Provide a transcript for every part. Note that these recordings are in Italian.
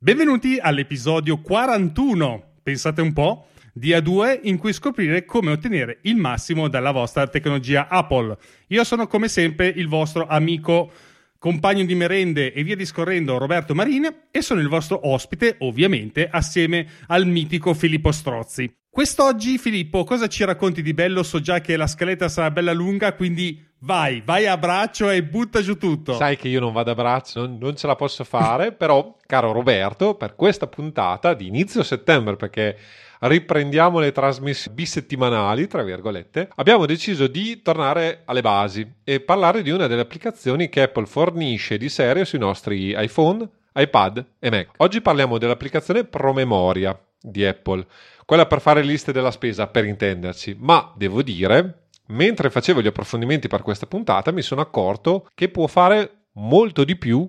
Benvenuti all'episodio 41, pensate un po', di A2 in cui scoprire come ottenere il massimo dalla vostra tecnologia Apple. Io sono come sempre il vostro amico, compagno di merende e via discorrendo Roberto Marin e sono il vostro ospite, ovviamente, assieme al mitico Filippo Strozzi. Quest'oggi, Filippo, cosa ci racconti di bello? So già che la scaletta sarà bella lunga, quindi Vai, vai a braccio e butta giù tutto. Sai che io non vado a braccio, non, non ce la posso fare, però, caro Roberto, per questa puntata di inizio settembre, perché riprendiamo le trasmissioni bisettimanali, tra virgolette, abbiamo deciso di tornare alle basi e parlare di una delle applicazioni che Apple fornisce di serie sui nostri iPhone, iPad e Mac. Oggi parliamo dell'applicazione Promemoria di Apple, quella per fare liste della spesa, per intenderci, ma devo dire mentre facevo gli approfondimenti per questa puntata mi sono accorto che può fare molto di più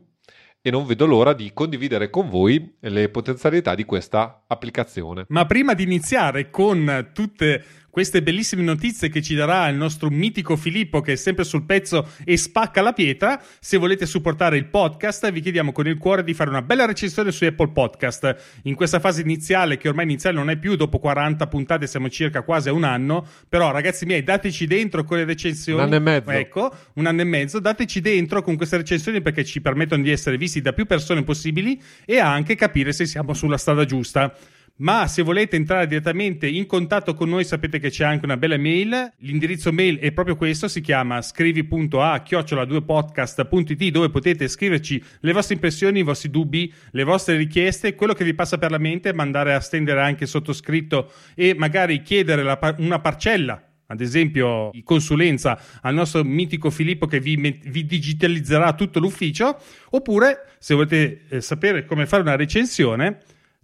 e non vedo l'ora di condividere con voi le potenzialità di questa applicazione. Ma prima di iniziare con tutte queste bellissime notizie che ci darà il nostro mitico Filippo che è sempre sul pezzo e spacca la pietra. Se volete supportare il podcast, vi chiediamo con il cuore di fare una bella recensione su Apple Podcast. In questa fase iniziale, che ormai iniziale non è più, dopo 40 puntate siamo circa quasi a un anno, però ragazzi miei, dateci dentro con le recensioni. Un anno e mezzo. Ecco, un anno e mezzo, dateci dentro con queste recensioni perché ci permettono di essere visti da più persone possibili e anche capire se siamo sulla strada giusta. Ma se volete entrare direttamente in contatto con noi sapete che c'è anche una bella mail. L'indirizzo mail è proprio questo, si chiama scrivi.a chiocciola2podcast.it dove potete scriverci le vostre impressioni, i vostri dubbi, le vostre richieste, quello che vi passa per la mente, mandare a stendere anche sottoscritto e magari chiedere la, una parcella ad esempio consulenza al nostro mitico Filippo che vi, vi digitalizzerà tutto l'ufficio, oppure se volete eh, sapere come fare una recensione,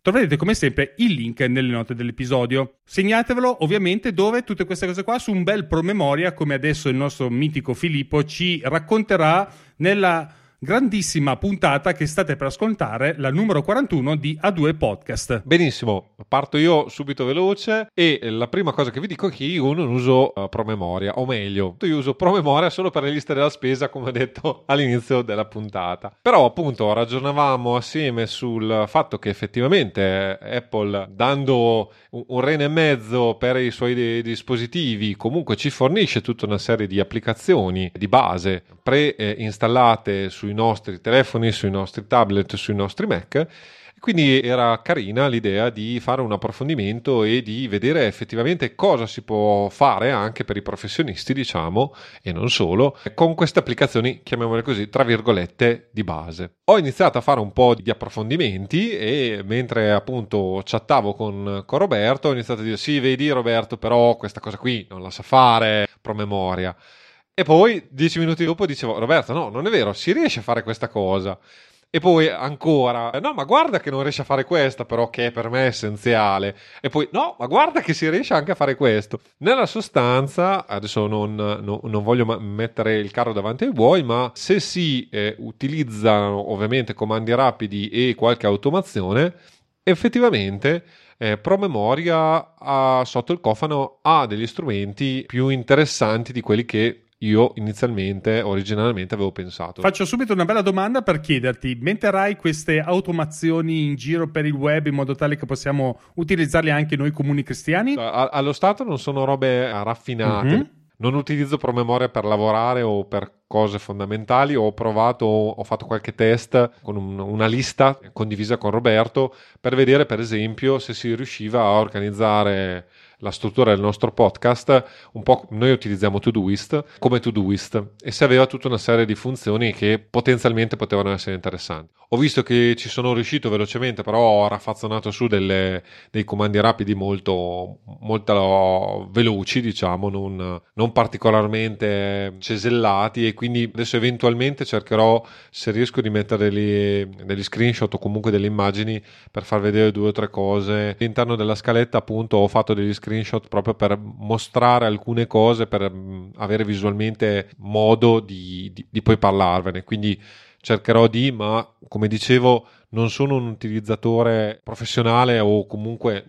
Troverete come sempre il link nelle note dell'episodio. Segnatevelo ovviamente dove tutte queste cose qua su un bel promemoria come adesso il nostro mitico Filippo ci racconterà nella grandissima puntata che state per ascoltare, la numero 41 di A2 Podcast. Benissimo, parto io subito veloce e la prima cosa che vi dico è che io non uso uh, promemoria, o meglio, io uso promemoria solo per le liste della spesa, come detto all'inizio della puntata. Però appunto ragionavamo assieme sul fatto che effettivamente Apple, dando un rene e mezzo per i suoi dispositivi, comunque ci fornisce tutta una serie di applicazioni di base pre-installate sui nostri telefoni, sui nostri tablet, sui nostri Mac. Quindi era carina l'idea di fare un approfondimento e di vedere effettivamente cosa si può fare anche per i professionisti, diciamo, e non solo, con queste applicazioni, chiamiamole così, tra virgolette, di base. Ho iniziato a fare un po' di approfondimenti e mentre appunto chattavo con, con Roberto ho iniziato a dire sì, vedi Roberto, però questa cosa qui non la sa fare, promemoria. E poi, dieci minuti dopo, dicevo, Roberto, no, non è vero, si riesce a fare questa cosa. E poi ancora, no, ma guarda che non riesce a fare questa, però che per me è essenziale. E poi, no, ma guarda che si riesce anche a fare questo. Nella sostanza, adesso non, non, non voglio mettere il carro davanti ai buoi, ma se si eh, utilizzano ovviamente comandi rapidi e qualche automazione, effettivamente eh, Promemoria ha, sotto il cofano ha degli strumenti più interessanti di quelli che io inizialmente, originalmente avevo pensato. Faccio subito una bella domanda per chiederti, metterai queste automazioni in giro per il web in modo tale che possiamo utilizzarle anche noi comuni cristiani? A- allo stato non sono robe raffinate. Mm-hmm. Non utilizzo promemoria per lavorare o per cose fondamentali. Ho provato, ho fatto qualche test con un, una lista condivisa con Roberto per vedere, per esempio, se si riusciva a organizzare la struttura del nostro podcast, un po' noi utilizziamo Todoist come Todoist e se aveva tutta una serie di funzioni che potenzialmente potevano essere interessanti. Ho visto che ci sono riuscito velocemente, però ho raffazzonato su delle, dei comandi rapidi molto, molto veloci, diciamo, non, non particolarmente cesellati e quindi adesso eventualmente cercherò se riesco di mettere degli, degli screenshot o comunque delle immagini per far vedere due o tre cose. All'interno della scaletta appunto ho fatto degli screenshot proprio per mostrare alcune cose, per mm, avere visualmente modo di, di, di poi parlarvene. Quindi cercherò di, ma come dicevo, non sono un utilizzatore professionale o comunque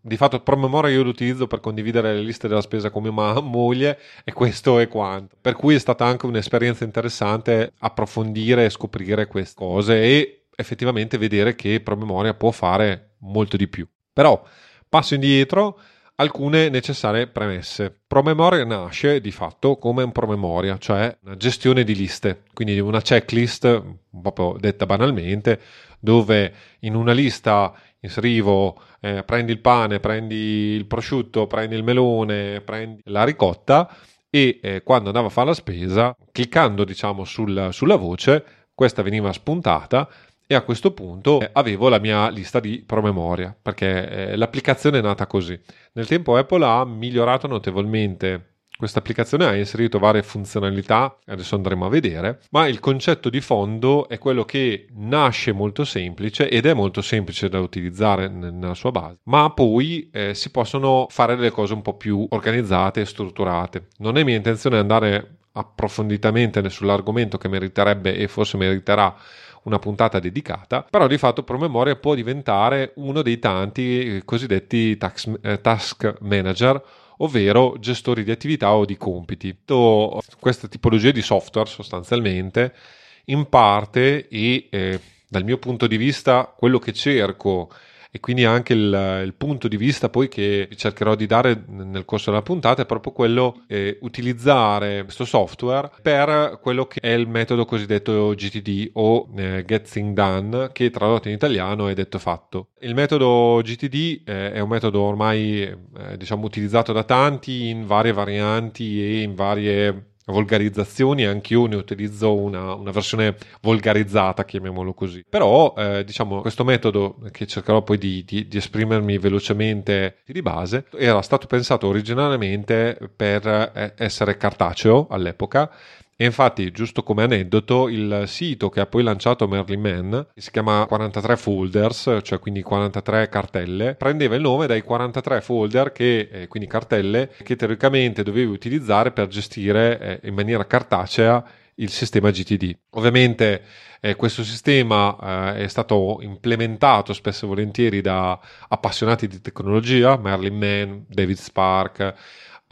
di fatto promemoria io lo utilizzo per condividere le liste della spesa con mia moglie e questo è quanto. Per cui è stata anche un'esperienza interessante approfondire e scoprire queste cose e effettivamente vedere che promemoria può fare molto di più. Però passo indietro alcune necessarie premesse. Promemoria nasce di fatto come un promemoria, cioè una gestione di liste, quindi una checklist, proprio detta banalmente, dove in una lista inserivo eh, prendi il pane, prendi il prosciutto, prendi il melone, prendi la ricotta e eh, quando andavo a fare la spesa, cliccando diciamo sul, sulla voce, questa veniva spuntata e a questo punto eh, avevo la mia lista di promemoria perché eh, l'applicazione è nata così. Nel tempo Apple ha migliorato notevolmente questa applicazione ha inserito varie funzionalità, adesso andremo a vedere, ma il concetto di fondo è quello che nasce molto semplice ed è molto semplice da utilizzare nella sua base, ma poi eh, si possono fare delle cose un po' più organizzate e strutturate. Non è mia intenzione andare approfonditamente sull'argomento che meriterebbe e forse meriterà una puntata dedicata, però di fatto promemoria può diventare uno dei tanti eh, cosiddetti tax, eh, task manager ovvero gestori di attività o di compiti. Questa tipologia di software sostanzialmente in parte e eh, dal mio punto di vista quello che cerco e quindi anche il, il, punto di vista poi che cercherò di dare nel corso della puntata è proprio quello eh, utilizzare questo software per quello che è il metodo cosiddetto GTD o eh, Get Thing Done che tradotto in italiano è detto fatto. Il metodo GTD eh, è un metodo ormai eh, diciamo utilizzato da tanti in varie varianti e in varie volgarizzazioni, anch'io ne utilizzo una, una, versione volgarizzata, chiamiamolo così. Però, eh, diciamo, questo metodo che cercherò poi di, di, di, esprimermi velocemente di base era stato pensato originariamente per eh, essere cartaceo all'epoca e infatti, giusto come aneddoto, il sito che ha poi lanciato Merlin Man, che si chiama 43 Folders, cioè quindi 43 cartelle, prendeva il nome dai 43 folder, che, eh, quindi cartelle, che teoricamente dovevi utilizzare per gestire eh, in maniera cartacea il sistema GTD. Ovviamente eh, questo sistema eh, è stato implementato spesso e volentieri da appassionati di tecnologia, Merlin Man, David Spark,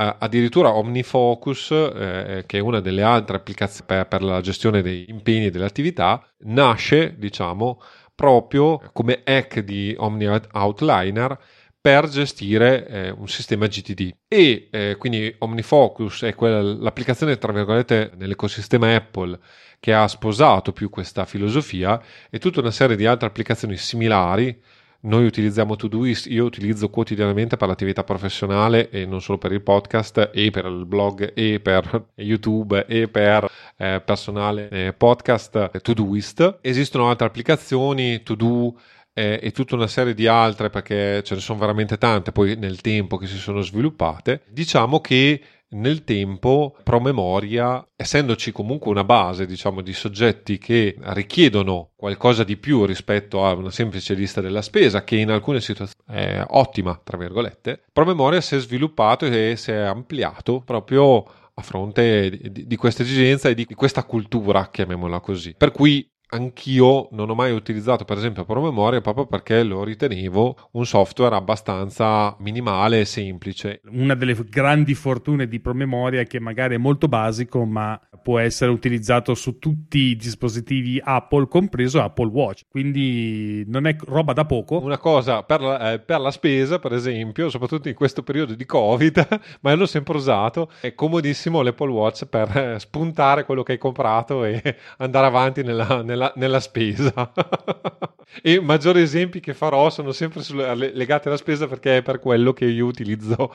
addirittura OmniFocus, eh, che è una delle altre applicazioni per, per, la gestione dei impegni e delle attività, nasce, diciamo, proprio come hack di Omni Outliner per gestire eh, un sistema GTD. E eh, quindi OmniFocus è quella, l'applicazione, tra virgolette, nell'ecosistema Apple che ha sposato più questa filosofia e tutta una serie di altre applicazioni similari noi utilizziamo Todoist, io utilizzo quotidianamente per l'attività professionale e non solo per il podcast e per il blog e per YouTube e per eh, personale eh, podcast Todoist. Esistono altre applicazioni, To eh, e tutta una serie di altre perché ce ne sono veramente tante poi nel tempo che si sono sviluppate. Diciamo che nel tempo promemoria, essendoci comunque una base, diciamo, di soggetti che richiedono qualcosa di più rispetto a una semplice lista della spesa, che in alcune situazioni è ottima, tra virgolette, promemoria si è sviluppato e si è ampliato proprio a fronte di, di questa esigenza e di questa cultura, chiamiamola così. Per cui anch'io non ho mai utilizzato per esempio promemoria proprio perché lo ritenevo un software abbastanza minimale e semplice. Una delle grandi fortune di promemoria è che magari è molto basico ma può essere utilizzato su tutti i dispositivi Apple compreso Apple Watch quindi non è roba da poco. Una cosa per la, eh, per la spesa per esempio soprattutto in questo periodo di covid ma l'ho sempre usato è comodissimo l'Apple Watch per eh, spuntare quello che hai comprato e andare avanti nella, nella nella, nella spesa. e maggiori esempi che farò sono sempre sulle, legati alla spesa perché è per quello che io utilizzo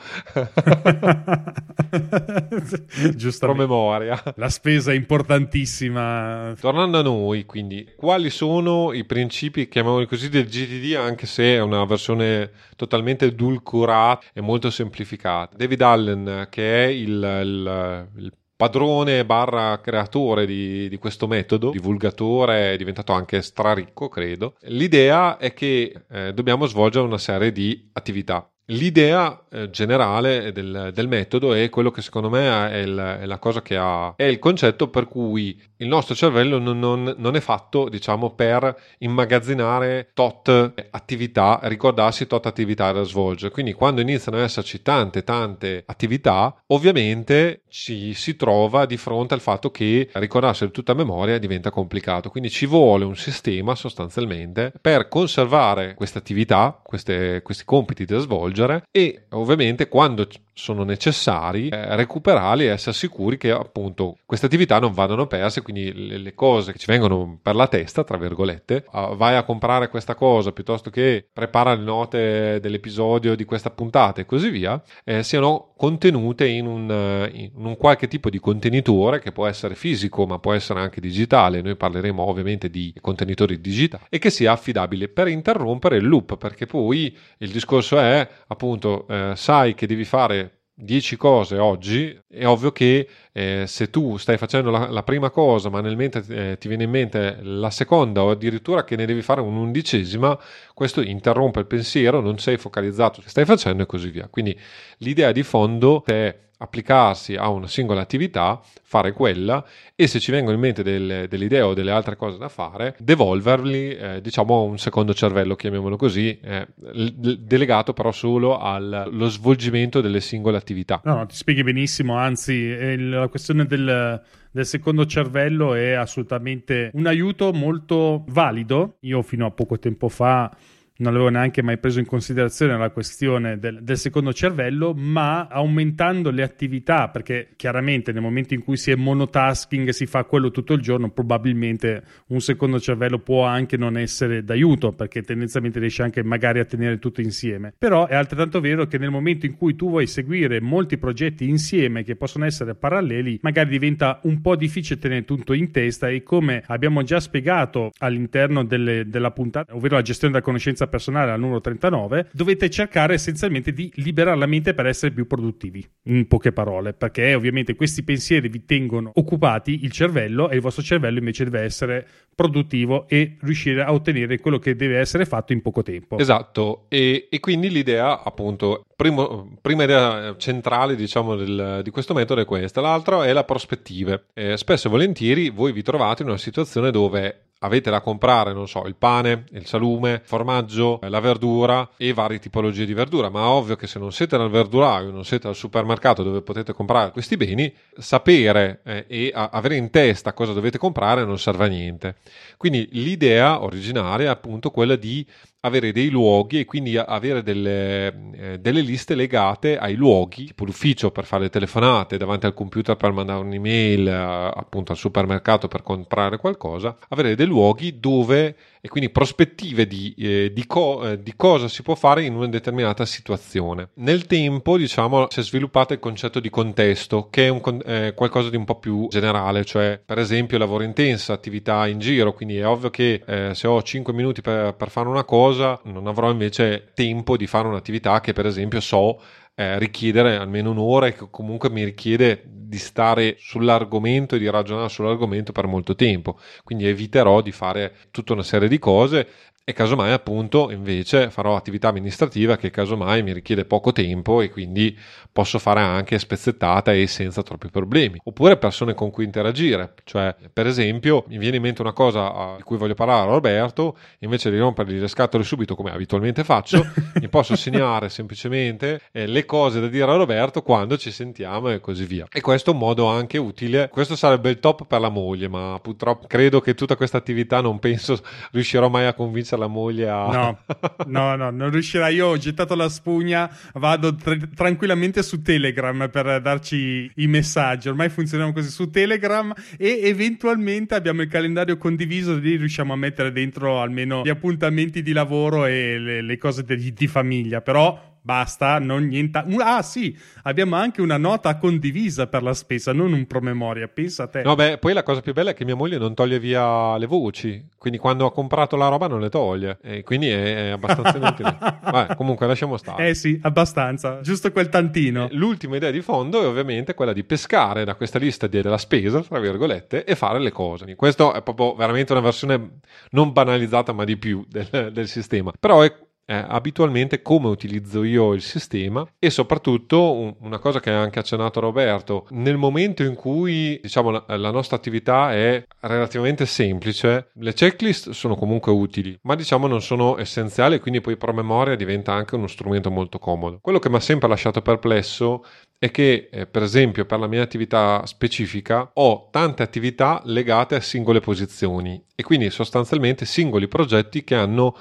giusto memoria. La spesa è importantissima. Tornando a noi, quindi, quali sono i principi, chiamiamoli così, del GTD, anche se è una versione totalmente edulcorata e molto semplificata? David Allen, che è il, il, il padrone barra creatore di, di, questo metodo, divulgatore, è diventato anche straricco, credo. L'idea è che eh, dobbiamo svolgere una serie di attività L'idea eh, generale del, del, metodo è quello che secondo me è, il, è, la cosa che ha, è il concetto per cui il nostro cervello non, non, non, è fatto, diciamo, per immagazzinare tot attività, ricordarsi tot attività da svolgere. Quindi quando iniziano ad esserci tante, tante attività, ovviamente ci si trova di fronte al fatto che ricordarsi tutta a memoria diventa complicato. Quindi ci vuole un sistema sostanzialmente per conservare queste attività, queste, questi compiti da svolgere svolgere e ovviamente quando sono necessari eh, recuperarli e essere sicuri che appunto queste attività non vadano perse quindi le, le cose che ci vengono per la testa tra virgolette uh, vai a comprare questa cosa piuttosto che prepara le note dell'episodio di questa puntata e così via eh, siano contenute in un, uh, in un qualche tipo di contenitore che può essere fisico ma può essere anche digitale. Noi parleremo ovviamente di contenitori digitali e che sia affidabile. Per interrompere il loop perché poi il discorso è appunto eh, sai che devi fare 10 cose oggi, è ovvio che eh, se tu stai facendo la, la, prima cosa, ma nel mente eh, ti viene in mente la seconda o addirittura che ne devi fare un'undicesima, questo interrompe il pensiero, non sei focalizzato su che stai facendo e così via. Quindi l'idea di fondo è applicarsi a una singola attività, fare quella e se ci vengono in mente delle, delle idee o delle altre cose da fare, devolverli eh, diciamo a un secondo cervello, chiamiamolo così, eh, delegato però solo allo svolgimento delle singole attività. No, no ti spieghi benissimo, anzi la questione del del secondo cervello è assolutamente un aiuto molto valido. Io fino a poco tempo fa non avevo neanche mai preso in considerazione la questione del, del, secondo cervello, ma aumentando le attività, perché chiaramente nel momento in cui si è monotasking, si fa quello tutto il giorno, probabilmente un secondo cervello può anche non essere d'aiuto, perché tendenzialmente riesce anche magari a tenere tutto insieme. Però è altrettanto vero che nel momento in cui tu vuoi seguire molti progetti insieme che possono essere paralleli, magari diventa un po' difficile tenere tutto in testa e come abbiamo già spiegato all'interno delle, della puntata, ovvero la gestione della conoscenza esperienza personale al numero 39, dovete cercare essenzialmente di liberare la mente per essere più produttivi, in poche parole, perché ovviamente questi pensieri vi tengono occupati il cervello e il vostro cervello invece deve essere produttivo e riuscire a ottenere quello che deve essere fatto in poco tempo. Esatto, e, e quindi l'idea appunto, primo, prima idea centrale diciamo del, di questo metodo è questa, l'altra è la prospettiva. Eh, spesso e volentieri voi vi trovate in una situazione dove avete da comprare, non so, il pane, il salume, il formaggio, la verdura e varie tipologie di verdura, ma ovvio che se non siete nel verduraio, non siete al supermercato dove potete comprare questi beni, sapere eh, e a- avere in testa cosa dovete comprare non serve a niente. Quindi l'idea originaria è appunto quella di avere dei luoghi e quindi avere delle, eh, delle, liste legate ai luoghi, tipo l'ufficio per fare le telefonate, davanti al computer per mandare un'email, eh, appunto al supermercato per comprare qualcosa, avere dei luoghi dove e quindi prospettive di, eh, di, co- eh, di, cosa si può fare in una determinata situazione. Nel tempo, diciamo, si è sviluppato il concetto di contesto, che è un, eh, qualcosa di un po' più generale, cioè per esempio lavoro intenso, attività in giro, quindi è ovvio che eh, se ho 5 minuti per, per fare una cosa, non avrò invece tempo di fare un'attività che per esempio so eh, richiedere almeno un'ora e che comunque mi richiede di stare sull'argomento e di ragionare sull'argomento per molto tempo. Quindi eviterò di fare tutta una serie di cose e casomai appunto invece farò attività amministrativa che casomai mi richiede poco tempo e quindi posso fare anche spezzettata e senza troppi problemi. Oppure persone con cui interagire. Cioè per esempio mi viene in mente una cosa di cui voglio parlare a Roberto invece di rompergli le scatole subito come abitualmente faccio mi posso segnare semplicemente eh, le cose da dire a Roberto quando ci sentiamo e così via. E questo è un modo anche utile. Questo sarebbe il top per la moglie ma purtroppo credo che tutta questa attività non penso riuscirò mai a convincere la moglie a... No, no, no, non riuscirà. Io ho gettato la spugna, vado tr- tranquillamente su Telegram per darci i messaggi. Ormai funzioniamo così su Telegram e eventualmente abbiamo il calendario condiviso, lì riusciamo a mettere dentro almeno gli appuntamenti di lavoro e le, le cose di, di famiglia. Però Basta, non niente. Ah, sì, abbiamo anche una nota condivisa per la spesa, non un promemoria. Pensa a te. No, beh, poi la cosa più bella è che mia moglie non toglie via le voci. Quindi quando ha comprato la roba non le toglie. E quindi è, è abbastanza inutile. Vabbè, comunque lasciamo stare. Eh sì, abbastanza. Giusto quel tantino. Eh, l'ultima idea di fondo è ovviamente quella di pescare da questa lista della spesa, tra virgolette, e fare le cose. Questo è proprio veramente una versione non banalizzata, ma di più del, del sistema. Però è eh, abitualmente come utilizzo io il sistema e soprattutto un, una cosa che ha anche accennato Roberto, nel momento in cui diciamo, la, la, nostra attività è relativamente semplice, le checklist sono comunque utili, ma diciamo non sono essenziali, quindi poi promemoria diventa anche uno strumento molto comodo. Quello che mi ha sempre lasciato perplesso è che, eh, per esempio, per la mia attività specifica ho tante attività legate a singole posizioni e quindi sostanzialmente singoli progetti che hanno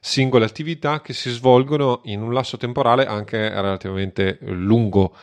singole attività che si svolgono in un lasso temporale anche relativamente lungo,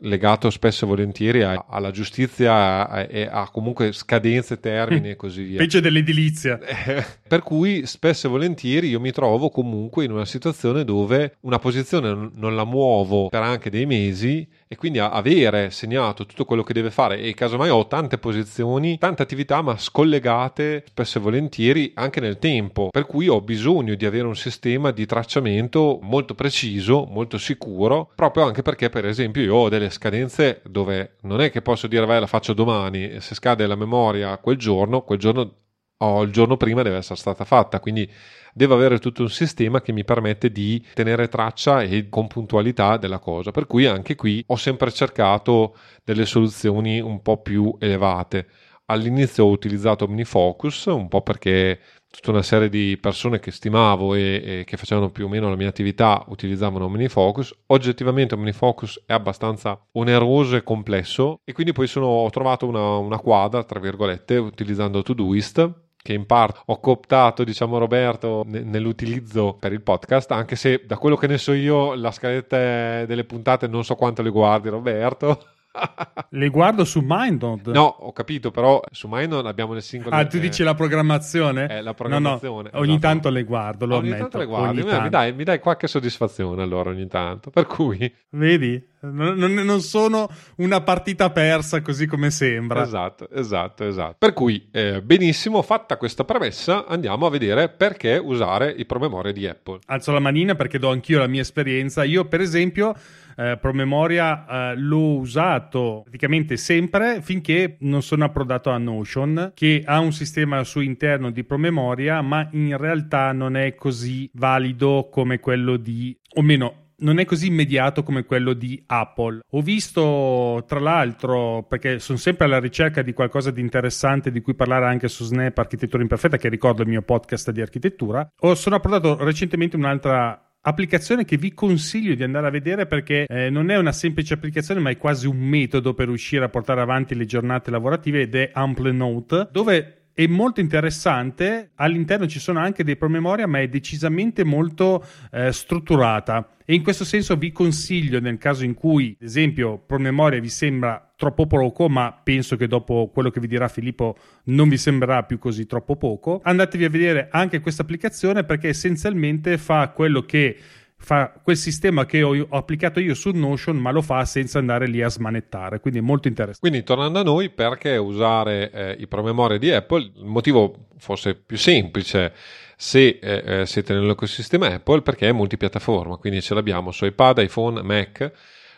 legato spesso e volentieri a, alla giustizia e a, a, comunque scadenze, termini e così via. Peggio dell'edilizia. per cui spesso e volentieri io mi trovo comunque in una situazione dove una posizione non la muovo per anche dei mesi e quindi avere segnato tutto quello che deve fare e casomai ho tante posizioni, tante attività ma scollegate spesso e volentieri anche nel tempo, per cui ho bisogno di avere un sistema di tracciamento molto preciso, molto sicuro, proprio anche perché per esempio io ho delle scadenze dove non è che posso dire vai la faccio domani, se scade la memoria quel giorno, quel giorno o il giorno prima deve essere stata fatta, quindi devo avere tutto un sistema che mi permette di tenere traccia e con puntualità della cosa. Per cui anche qui ho sempre cercato delle soluzioni un po' più elevate. All'inizio ho utilizzato OmniFocus, un po' perché tutta una serie di persone che stimavo e, e, che facevano più o meno la mia attività utilizzavano OmniFocus. Oggettivamente OmniFocus è abbastanza oneroso e complesso e quindi poi sono, ho trovato una, una quadra, tra virgolette, utilizzando Todoist che in parte ho cooptato, diciamo, Roberto nell'utilizzo per il podcast, anche se da quello che ne so io, la scaletta delle puntate non so quanto le guardi, Roberto. Le guardo su Mindnode. No, ho capito, però su Mindnode abbiamo le singole. Ah, tu dici eh, la programmazione? Eh, la programmazione. No, no, ogni esatto. tanto le guardo, lo ogni ammetto. Tanto le guardi. Mi dai, mi dai qualche soddisfazione allora ogni tanto. Per cui. Vedi? Non, non, sono una partita persa così come sembra. Esatto, esatto, esatto. Per cui, eh, benissimo, fatta questa premessa, andiamo a vedere perché usare i promemoria di Apple. Alzo la manina perché do anch'io la mia esperienza. Io, per esempio, eh, promemoria eh, l'ho usato praticamente sempre finché non sono approdato a Notion, che ha un sistema al suo interno di promemoria, ma in realtà non è così valido come quello di, o meno non è così immediato come quello di Apple. Ho visto, tra l'altro, perché sono sempre alla ricerca di qualcosa di interessante di cui parlare anche su Snap Architettura Imperfetta, che ricordo il mio podcast di architettura, ho, sono approdato recentemente un'altra applicazione che vi consiglio di andare a vedere perché eh, non è una semplice applicazione ma è quasi un metodo per riuscire a portare avanti le giornate lavorative ed è Ample Note dove è molto interessante. All'interno ci sono anche dei promemoria, ma è decisamente molto eh, strutturata. E in questo senso vi consiglio, nel caso in cui, ad esempio, promemoria vi sembra troppo poco, ma penso che dopo quello che vi dirà Filippo non vi sembrerà più così troppo poco, andatevi a vedere anche questa applicazione perché essenzialmente fa quello che fa quel sistema che ho, ho, applicato io su Notion, ma lo fa senza andare lì a smanettare. Quindi è molto interessante. Quindi, tornando a noi, perché usare eh, i promemoria di Apple? Il motivo forse più semplice se eh, eh, siete nell'ecosistema Apple perché è multipiattaforma, quindi ce l'abbiamo su iPad, iPhone, Mac,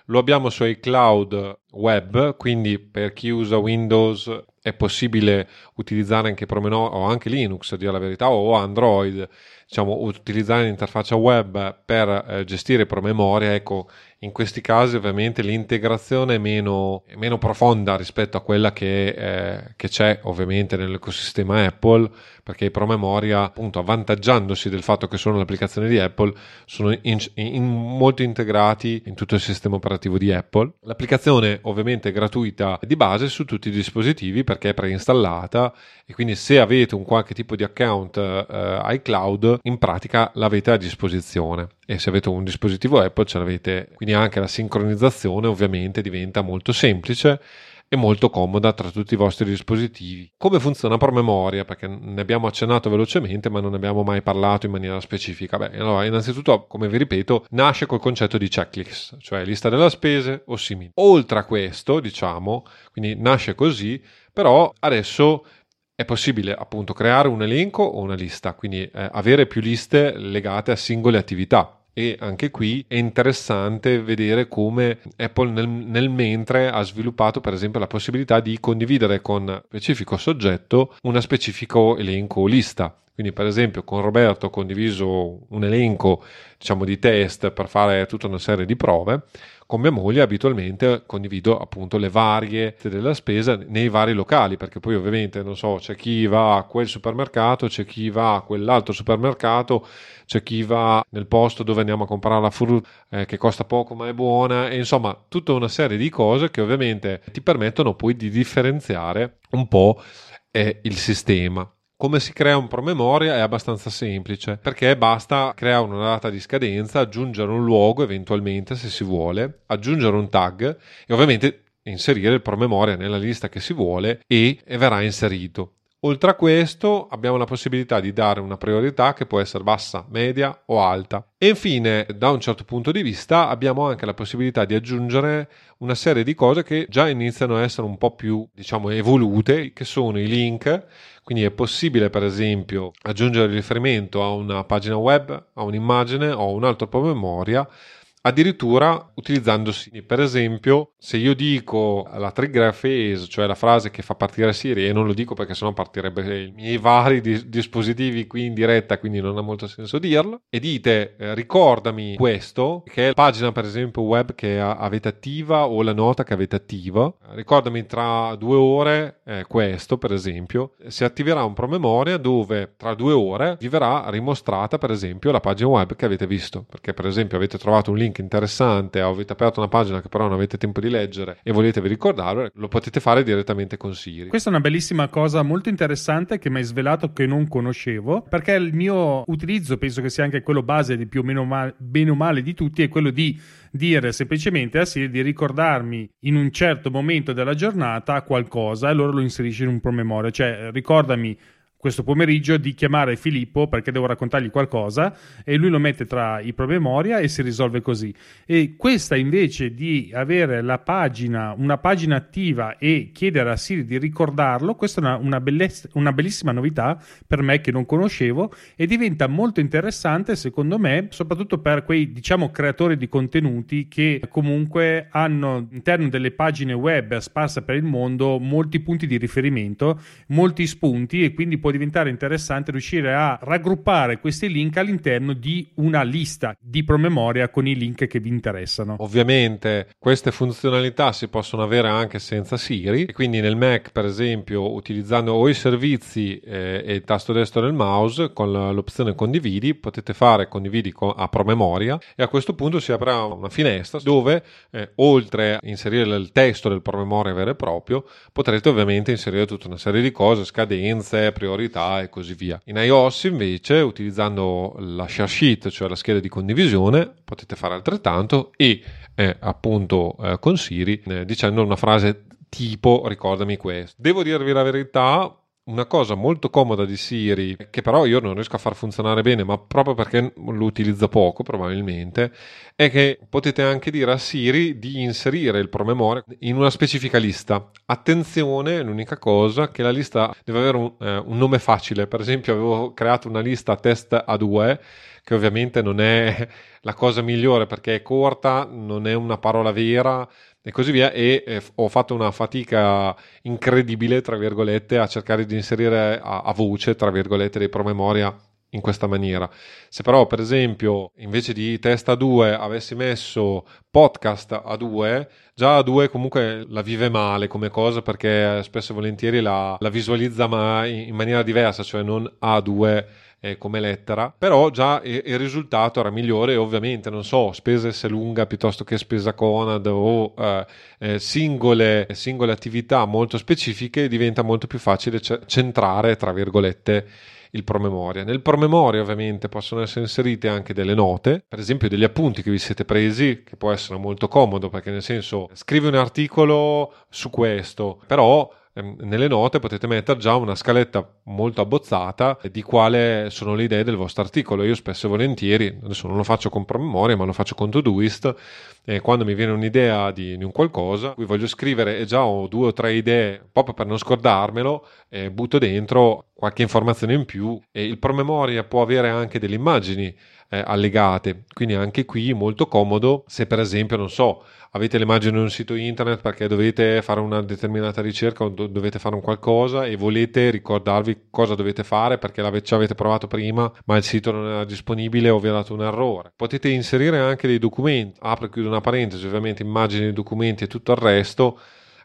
lo abbiamo su iCloud web, quindi per chi usa Windows è possibile utilizzare anche Promenor o anche Linux, a dire la verità, o Android diciamo, utilizzare l'interfaccia web per eh, gestire promemoria, ecco, in questi casi ovviamente l'integrazione è meno, è meno profonda rispetto a quella che, eh, che, c'è ovviamente nell'ecosistema Apple, perché i promemoria, appunto, avvantaggiandosi del fatto che sono l'applicazione di Apple, sono in, in, molto integrati in tutto il sistema operativo di Apple. L'applicazione ovviamente è gratuita di base su tutti i dispositivi perché è preinstallata e quindi se avete un qualche tipo di account eh, iCloud, in pratica l'avete a disposizione e se avete un dispositivo Apple ce l'avete, quindi anche la sincronizzazione ovviamente diventa molto semplice e molto comoda tra tutti i vostri dispositivi. Come funziona promemoria? Perché ne abbiamo accennato velocemente, ma non ne abbiamo mai parlato in maniera specifica. Beh, allora, innanzitutto, come vi ripeto, nasce col concetto di checklist, cioè lista delle spese o simili. Oltre a questo, diciamo, quindi nasce così, però adesso è possibile appunto creare un elenco o una lista, quindi eh, avere più liste legate a singole attività e anche qui è interessante vedere come Apple nel, nel, mentre ha sviluppato per esempio la possibilità di condividere con specifico soggetto una specifico elenco o lista Quindi, per esempio, con Roberto ho condiviso un elenco diciamo, di test per fare tutta una serie di prove. Con mia moglie abitualmente condivido appunto le varie della spesa nei vari locali, perché poi ovviamente non so, c'è chi va a quel supermercato, c'è chi va a quell'altro supermercato, c'è chi va nel posto dove andiamo a comprare la frutta eh, che costa poco ma è buona, e insomma tutta una serie di cose che ovviamente ti permettono poi di differenziare un po' eh, il sistema. Come si crea un promemoria è abbastanza semplice perché basta creare una data di scadenza, aggiungere un luogo eventualmente se si vuole, aggiungere un tag e ovviamente inserire il promemoria nella lista che si vuole e, verrà inserito. Oltre a questo abbiamo la possibilità di dare una priorità che può essere bassa, media o alta. E infine, da un certo punto di vista, abbiamo anche la possibilità di aggiungere una serie di cose che già iniziano a essere un po' più, diciamo, evolute, che sono i link quindi è possibile, per esempio, aggiungere riferimento a una pagina web, a un'immagine o a un altro promemoria addirittura utilizzandosi, per esempio, se io dico la trigger phrase, cioè la frase che fa partire Siri, e non lo dico perché sennò partirebbe i miei vari dis- dispositivi qui in diretta, quindi non ha molto senso dirlo, e dite eh, ricordami questo, che è la pagina per esempio web che avete attiva o la nota che avete attiva, ricordami tra due ore eh, questo per esempio, si attiverà un promemoria dove tra due ore vi verrà rimostrata per esempio la pagina web che avete visto, perché per esempio avete trovato un link link interessante o avete aperto una pagina che però non avete tempo di leggere e volete vi ricordarlo, lo potete fare direttamente con Siri. Questa è una bellissima cosa molto interessante che mi hai svelato che non conoscevo, perché il mio utilizzo, penso che sia anche quello base di più o meno male, bene o male di tutti, è quello di dire semplicemente a Siri di ricordarmi in un certo momento della giornata qualcosa e allora lo inserisce in un promemoria, cioè ricordami questo pomeriggio di chiamare Filippo perché devo raccontargli qualcosa e lui lo mette tra i promemoria e si risolve così. E questa invece di avere la pagina, una pagina attiva e chiedere a Siri di ricordarlo, questa è una, una, belless- una bellissima novità per me che non conoscevo e diventa molto interessante secondo me, soprattutto per quei diciamo creatori di contenuti che comunque hanno all'interno delle pagine web sparse per il mondo molti punti di riferimento, molti spunti e quindi può diventare interessante riuscire a raggruppare questi link all'interno di una lista di promemoria con i link che vi interessano. Ovviamente queste funzionalità si possono avere anche senza Siri e quindi nel Mac per esempio utilizzando o i servizi eh, e il tasto destro del mouse con l'opzione condividi potete fare condividi a promemoria e a questo punto si aprirà una finestra dove eh, oltre a inserire il testo del promemoria vero e proprio potrete ovviamente inserire tutta una serie di cose, scadenze, priorità priorità e così via. In iOS invece utilizzando la share sheet, cioè la scheda di condivisione, potete fare altrettanto e eh, appunto eh, con Siri eh, dicendo una frase tipo ricordami questo. Devo dirvi la verità, una cosa molto comoda di Siri, che però io non riesco a far funzionare bene, ma proprio perché lo utilizzo poco probabilmente, è che potete anche dire a Siri di inserire il promemoria in una specifica lista. Attenzione, l'unica cosa che la lista deve avere un, eh, un nome facile. Per esempio avevo creato una lista test A2 che ovviamente non è la cosa migliore perché è corta, non è una parola vera e così via e eh, ho fatto una fatica incredibile tra virgolette a cercare di inserire a, a voce tra virgolette dei promemoria in questa maniera. Se però, per esempio, invece di test A2 avessi messo podcast A2, già A2 comunque la vive male come cosa perché spesso e volentieri la, la visualizza ma in maniera diversa, cioè non A2 eh, come lettera, però già il, il, risultato era migliore ovviamente, non so, spesa S lunga piuttosto che spesa Conad o eh, eh, singole, singole attività molto specifiche diventa molto più facile centrare, tra virgolette, il promemoria. Nel promemoria ovviamente possono essere inserite anche delle note, per esempio degli appunti che vi siete presi, che può essere molto comodo perché nel senso scrivi un articolo su questo, però nelle note potete mettere già una scaletta molto abbozzata di quale sono le idee del vostro articolo. Io spesso e volentieri, adesso non lo faccio con promemoria, ma lo faccio con Todoist, e quando mi viene un'idea di, di, un qualcosa, cui voglio scrivere e già ho due o tre idee proprio per non scordarmelo, eh, butto dentro qualche informazione in più e il promemoria può avere anche delle immagini eh, allegate, quindi anche qui molto comodo se per esempio, non so, avete l'immagine di un sito internet perché dovete fare una determinata ricerca o do- dovete fare un qualcosa e volete ricordarvi cosa dovete fare perché ci avete provato prima ma il sito non era disponibile o vi ha dato un errore. Potete inserire anche dei documenti, apro e chiudo una parentesi, ovviamente immagini, documenti e tutto il resto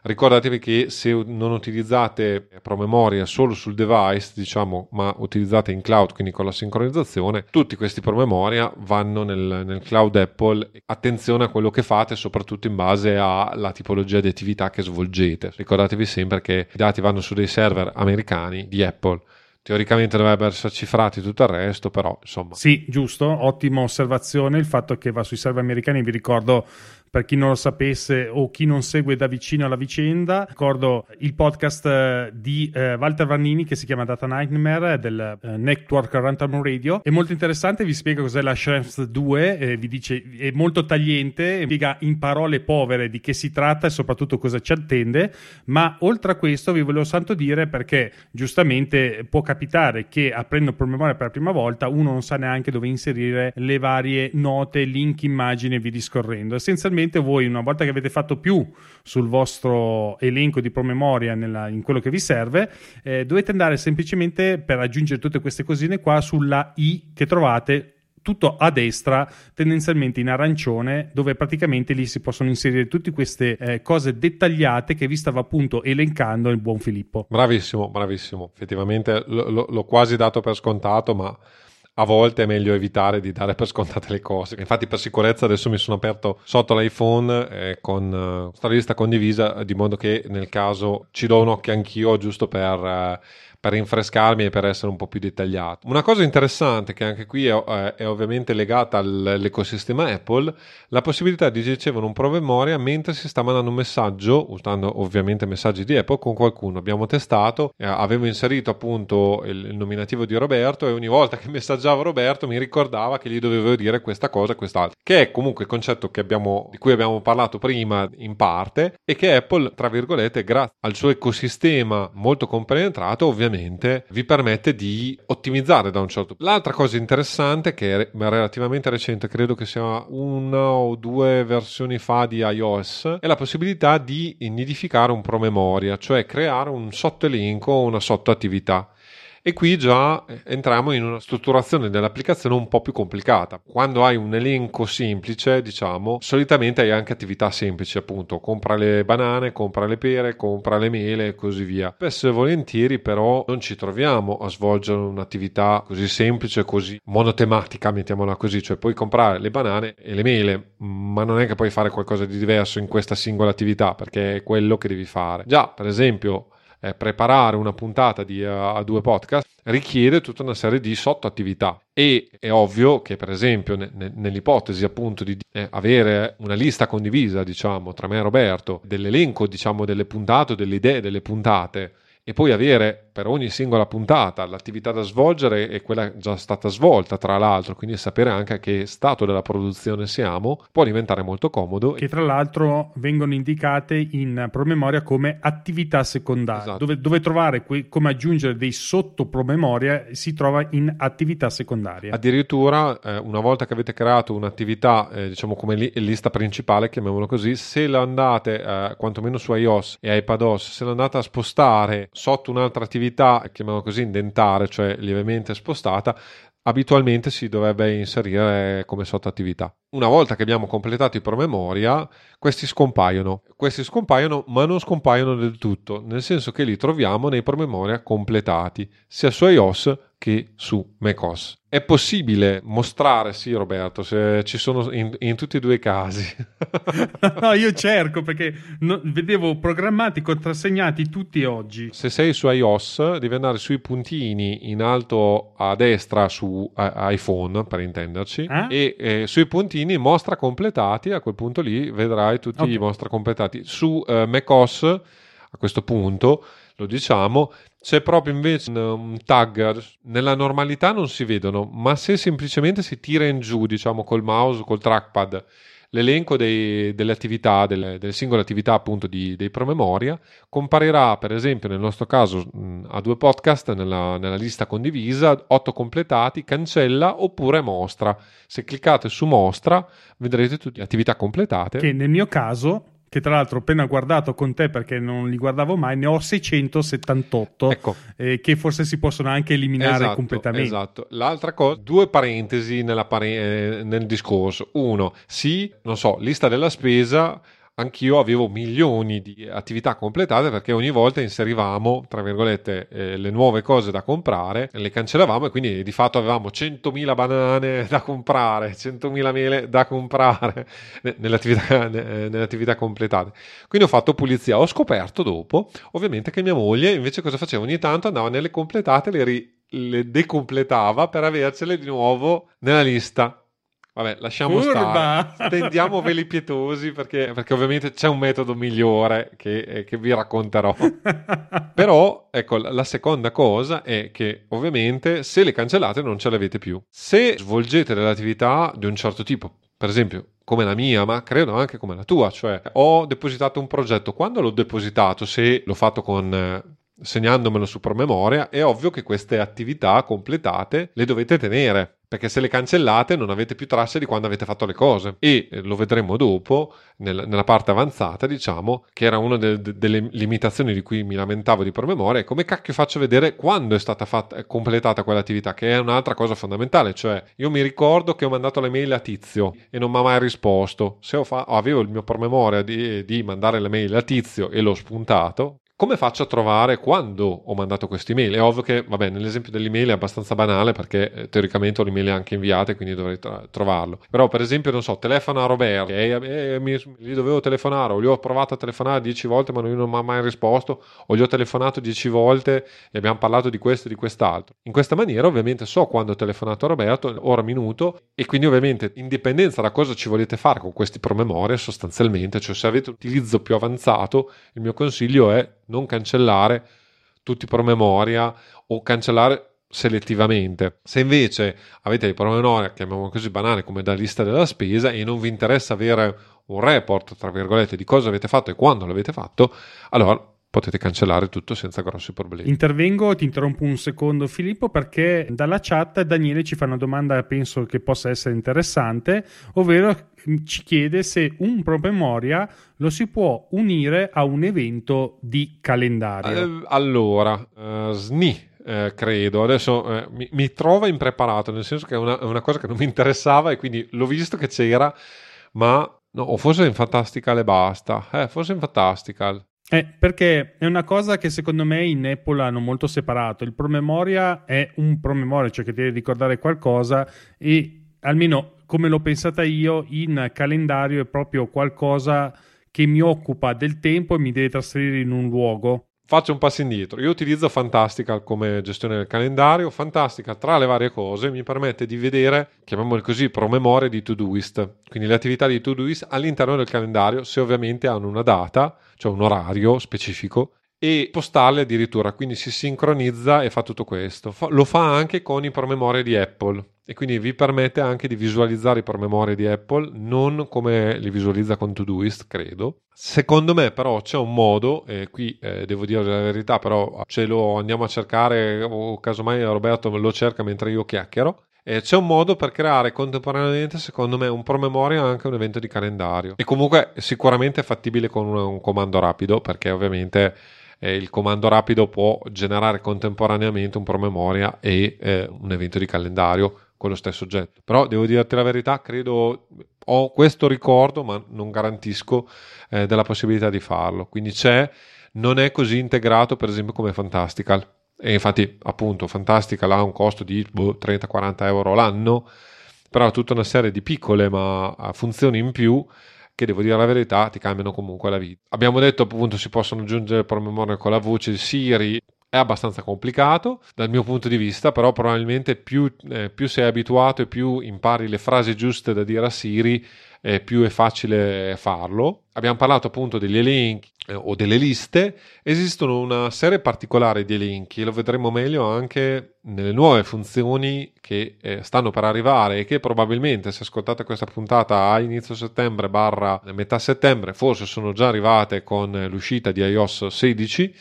Ricordatevi che se non utilizzate promemoria solo sul device, diciamo, ma utilizzate in cloud, quindi con la sincronizzazione, tutti questi promemoria vanno nel, nel cloud Apple. Attenzione a quello che fate, soprattutto in base alla tipologia di attività che svolgete. Ricordatevi sempre che i dati vanno su dei server americani di Apple teoricamente dovrebbero essere cifrati tutto il resto, però insomma. Sì, giusto, ottima osservazione il fatto che va sui server americani, vi ricordo per chi non lo sapesse o chi non segue da vicino la vicenda, ricordo il podcast eh, di eh, Walter Vannini che si chiama Data Nightmare del eh, Network Runtime Radio. È molto interessante, vi spiega cos'è la Shrems 2, eh, vi dice è molto tagliente, spiega in parole povere di che si tratta e soprattutto cosa ci attende. Ma oltre a questo, vi volevo santo dire perché giustamente può capitare che aprendo promemoria per la prima volta uno non sa neanche dove inserire le varie note, link, immagini e via discorrendo. Essenzialmente semplicemente voi, una volta che avete fatto più sul vostro elenco di promemoria nella, in quello che vi serve, eh, dovete andare semplicemente per aggiungere tutte queste cosine qua sulla I che trovate tutto a destra, tendenzialmente in arancione, dove praticamente lì si possono inserire tutte queste eh, cose dettagliate che vi stava appunto elencando il buon Filippo. Bravissimo, bravissimo. Effettivamente l- l- l'ho quasi dato per scontato, ma a volte è meglio evitare di dare per scontate le cose. Infatti, per sicurezza, adesso mi sono aperto sotto l'iPhone eh, con uh, questa lista condivisa, di modo che nel caso ci do un occhio anch'io, giusto per. Uh, per rinfrescarmi e per essere un po' più dettagliato. Una cosa interessante che anche qui è, è ovviamente legata all'ecosistema Apple, la possibilità di ricevere un promemoria mentre si sta mandando un messaggio, usando ovviamente messaggi di Apple con qualcuno. Abbiamo testato, eh, avevo inserito appunto il, il, nominativo di Roberto e ogni volta che messaggiavo Roberto mi ricordava che gli dovevo dire questa cosa e quest'altra, che è comunque il concetto abbiamo, di cui abbiamo parlato prima in parte e che Apple, tra virgolette, grazie al suo ecosistema molto compenetrato, ovviamente ovviamente vi permette di ottimizzare da un certo punto. L'altra cosa interessante che è relativamente recente, credo che sia una o due versioni fa di iOS, è la possibilità di nidificare un promemoria, cioè creare un sottoelenco o una sottoattività. E qui già eh, entriamo in una strutturazione dell'applicazione un po' più complicata. Quando hai un elenco semplice, diciamo, solitamente hai anche attività semplici, appunto, compra le banane, compra le pere, compra le mele e così via. Spesso e volentieri però non ci troviamo a svolgere un'attività così semplice, così monotematica, mettiamola così, cioè puoi comprare le banane e le mele, ma non è che puoi fare qualcosa di diverso in questa singola attività, perché è quello che devi fare. Già, per esempio, eh, preparare una puntata di, uh, a due podcast richiede tutta una serie di sottoattività. E è ovvio che per esempio ne, ne, nell'ipotesi appunto di eh, avere una lista condivisa diciamo tra me e Roberto dell'elenco diciamo delle puntate o delle idee delle puntate e poi avere per ogni singola puntata l'attività da svolgere e quella già stata svolta tra l'altro. Quindi sapere anche a che stato della produzione siamo può diventare molto comodo che tra l'altro vengono indicate in promemoria come attività secondaria esatto. dove, dove, trovare que- come aggiungere dei sottopromemoria si trova in attività secondaria addirittura eh, una volta che avete creato un'attività eh, diciamo come li- lista principale chiamiamolo così se la andate eh, quantomeno su iOS e iPadOS se la andate a spostare sotto un'altra attività, chiamiamola così, indentare, cioè lievemente spostata, abitualmente si dovrebbe inserire come sottoattività. Una volta che abbiamo completato i promemoria, questi scompaiono. Questi scompaiono, ma non scompaiono del tutto, nel senso che li troviamo nei promemoria completati, sia su iOS che su macOS. È possibile mostrare, sì Roberto, se ci sono in, in tutti e due i casi. no, io cerco perché no, vedevo programmati, contrassegnati tutti oggi. Se sei su iOS devi andare sui puntini in alto a destra su iPhone, per intenderci, eh? e eh, sui puntini mostra completati, a quel punto lì vedrai tutti okay. i mostra completati. Su eh, macOS, a questo punto, lo diciamo, c'è proprio invece un, un, tag, nella normalità non si vedono, ma se semplicemente si tira in giù, diciamo col mouse, col trackpad, l'elenco dei, delle attività, delle, delle, singole attività appunto di, dei promemoria, comparirà per esempio nel nostro caso mh, a due podcast nella, nella lista condivisa, 8 completati, cancella oppure mostra. Se cliccate su mostra vedrete tutte le attività completate. Che nel mio caso che tra l'altro ho appena guardato con te perché non li guardavo mai, ne ho 678 ecco. eh, che forse si possono anche eliminare esatto, completamente. Esatto. L'altra cosa, due parentesi pare- eh, nel discorso. Uno, sì, non so, lista della spesa anch'io avevo milioni di attività completate perché ogni volta inserivamo, tra virgolette, eh, le nuove cose da comprare, le cancellavamo e quindi di fatto avevamo 100.000 banane da comprare, 100.000 mele da comprare nelle attività, nelle attività completate. Quindi ho fatto pulizia, ho scoperto dopo, ovviamente, che mia moglie invece cosa faceva? Ogni tanto andava nelle completate, le, ri- le decompletava per avercele di nuovo nella lista Vabbè, lasciamo Curva. stare. Stendiamo veli pietosi perché, perché, ovviamente c'è un metodo migliore che, eh, che vi racconterò. Però, ecco, la seconda cosa è che ovviamente se le cancellate non ce le avete più. Se svolgete delle attività di un certo tipo, per esempio come la mia, ma credo anche come la tua, cioè ho depositato un progetto, quando l'ho depositato, se l'ho fatto con eh, segnandomelo su promemoria, è ovvio che queste attività completate le dovete tenere perché se le cancellate non avete più tracce di quando avete fatto le cose. E eh, lo vedremo dopo nel, nella parte avanzata diciamo che era una de, de, delle limitazioni di cui mi lamentavo di promemoria è come cacchio faccio vedere quando è stata fatta, completata quell'attività che è un'altra cosa fondamentale cioè io mi ricordo che ho mandato le mail a Tizio e non mi ha mai risposto. Se fa- avevo il mio promemoria di, di mandare le mail a Tizio e l'ho spuntato come faccio a trovare quando ho mandato queste email? È ovvio che, vabbè, nell'esempio dell'email è abbastanza banale perché eh, teoricamente ho l'email anche inviate, quindi dovrei tra- trovarlo. Però, per esempio, non so, telefono a Roberto, e eh, mi, gli dovevo telefonare, o gli ho provato a telefonare dieci volte, ma lui non mi ha mai risposto, o gli ho telefonato dieci volte e abbiamo parlato di questo e di quest'altro. In questa maniera, ovviamente, so quando ho telefonato a Roberto, ora minuto, e quindi, ovviamente, in dipendenza da cosa ci volete fare con questi promemoria, sostanzialmente, cioè se avete un utilizzo più avanzato, il mio consiglio è non cancellare tutti i promemoria o cancellare selettivamente. Se invece avete dei promemoria, chiamiamolo così banali, come da lista della spesa e non vi interessa avere un report, tra virgolette, di cosa avete fatto e quando l'avete fatto, allora potete cancellare tutto senza grossi problemi. Intervengo, ti interrompo un secondo Filippo perché dalla chat Daniele ci fa una domanda penso che possa essere interessante, ovvero ci chiede se un promemoria lo si può unire a un evento di calendario. Eh, allora, uh, SNI. Eh, credo adesso eh, mi, mi, trova impreparato nel senso che è una, una, cosa che non mi interessava e quindi l'ho visto che c'era ma no, o forse in Fantastical e basta eh, forse in Fantastical eh, perché è una cosa che secondo me in Apple hanno molto separato. Il promemoria è un promemoria, cioè che deve ricordare qualcosa e almeno come l'ho pensata io, in calendario è proprio qualcosa che mi occupa del tempo e mi deve trasferire in un luogo. Faccio un passo indietro. Io utilizzo Fantastical come gestione del calendario. Fantastical, tra le varie cose, mi permette di vedere, chiamiamole così, promemoria di Todoist. Quindi le attività di Todoist all'interno del calendario, se ovviamente hanno una data, cioè un orario specifico, e postarle addirittura. Quindi si sincronizza e fa tutto questo. Lo fa anche con i promemoria di Apple e quindi vi permette anche di visualizzare i promemoria di Apple non come li visualizza con Todoist, credo. Secondo me però c'è un modo, e qui eh, devo dire la verità, però ce lo andiamo a cercare o casomai Roberto lo cerca mentre io chiacchiero. Eh, c'è un modo per creare contemporaneamente, secondo me, un promemoria anche un evento di calendario. E comunque sicuramente è fattibile con un, un comando rapido, perché ovviamente eh, il comando rapido può generare contemporaneamente un promemoria e eh, un evento di calendario con lo stesso oggetto. Però devo dirti la verità, credo ho questo ricordo, ma non garantisco eh, della possibilità di farlo. Quindi c'è, non è così integrato, per esempio, come Fantastical. E infatti, appunto, Fantastical ha un costo di boh, 30-40 euro l'anno, però ha tutta una serie di piccole ma funzioni in più che devo dire la verità ti cambiano comunque la vita. Abbiamo detto appunto si possono aggiungere promemoria con la voce Siri, è abbastanza complicato dal mio punto di vista, però probabilmente più, eh, più sei abituato e più impari le frasi giuste da dire a Siri, eh, più è facile farlo. Abbiamo parlato appunto degli elenchi eh, o delle liste. Esistono una serie particolare di elenchi, lo vedremo meglio anche nelle nuove funzioni che eh, stanno per arrivare e che probabilmente se ascoltate questa puntata a inizio settembre barra metà settembre forse sono già arrivate con l'uscita di iOS 16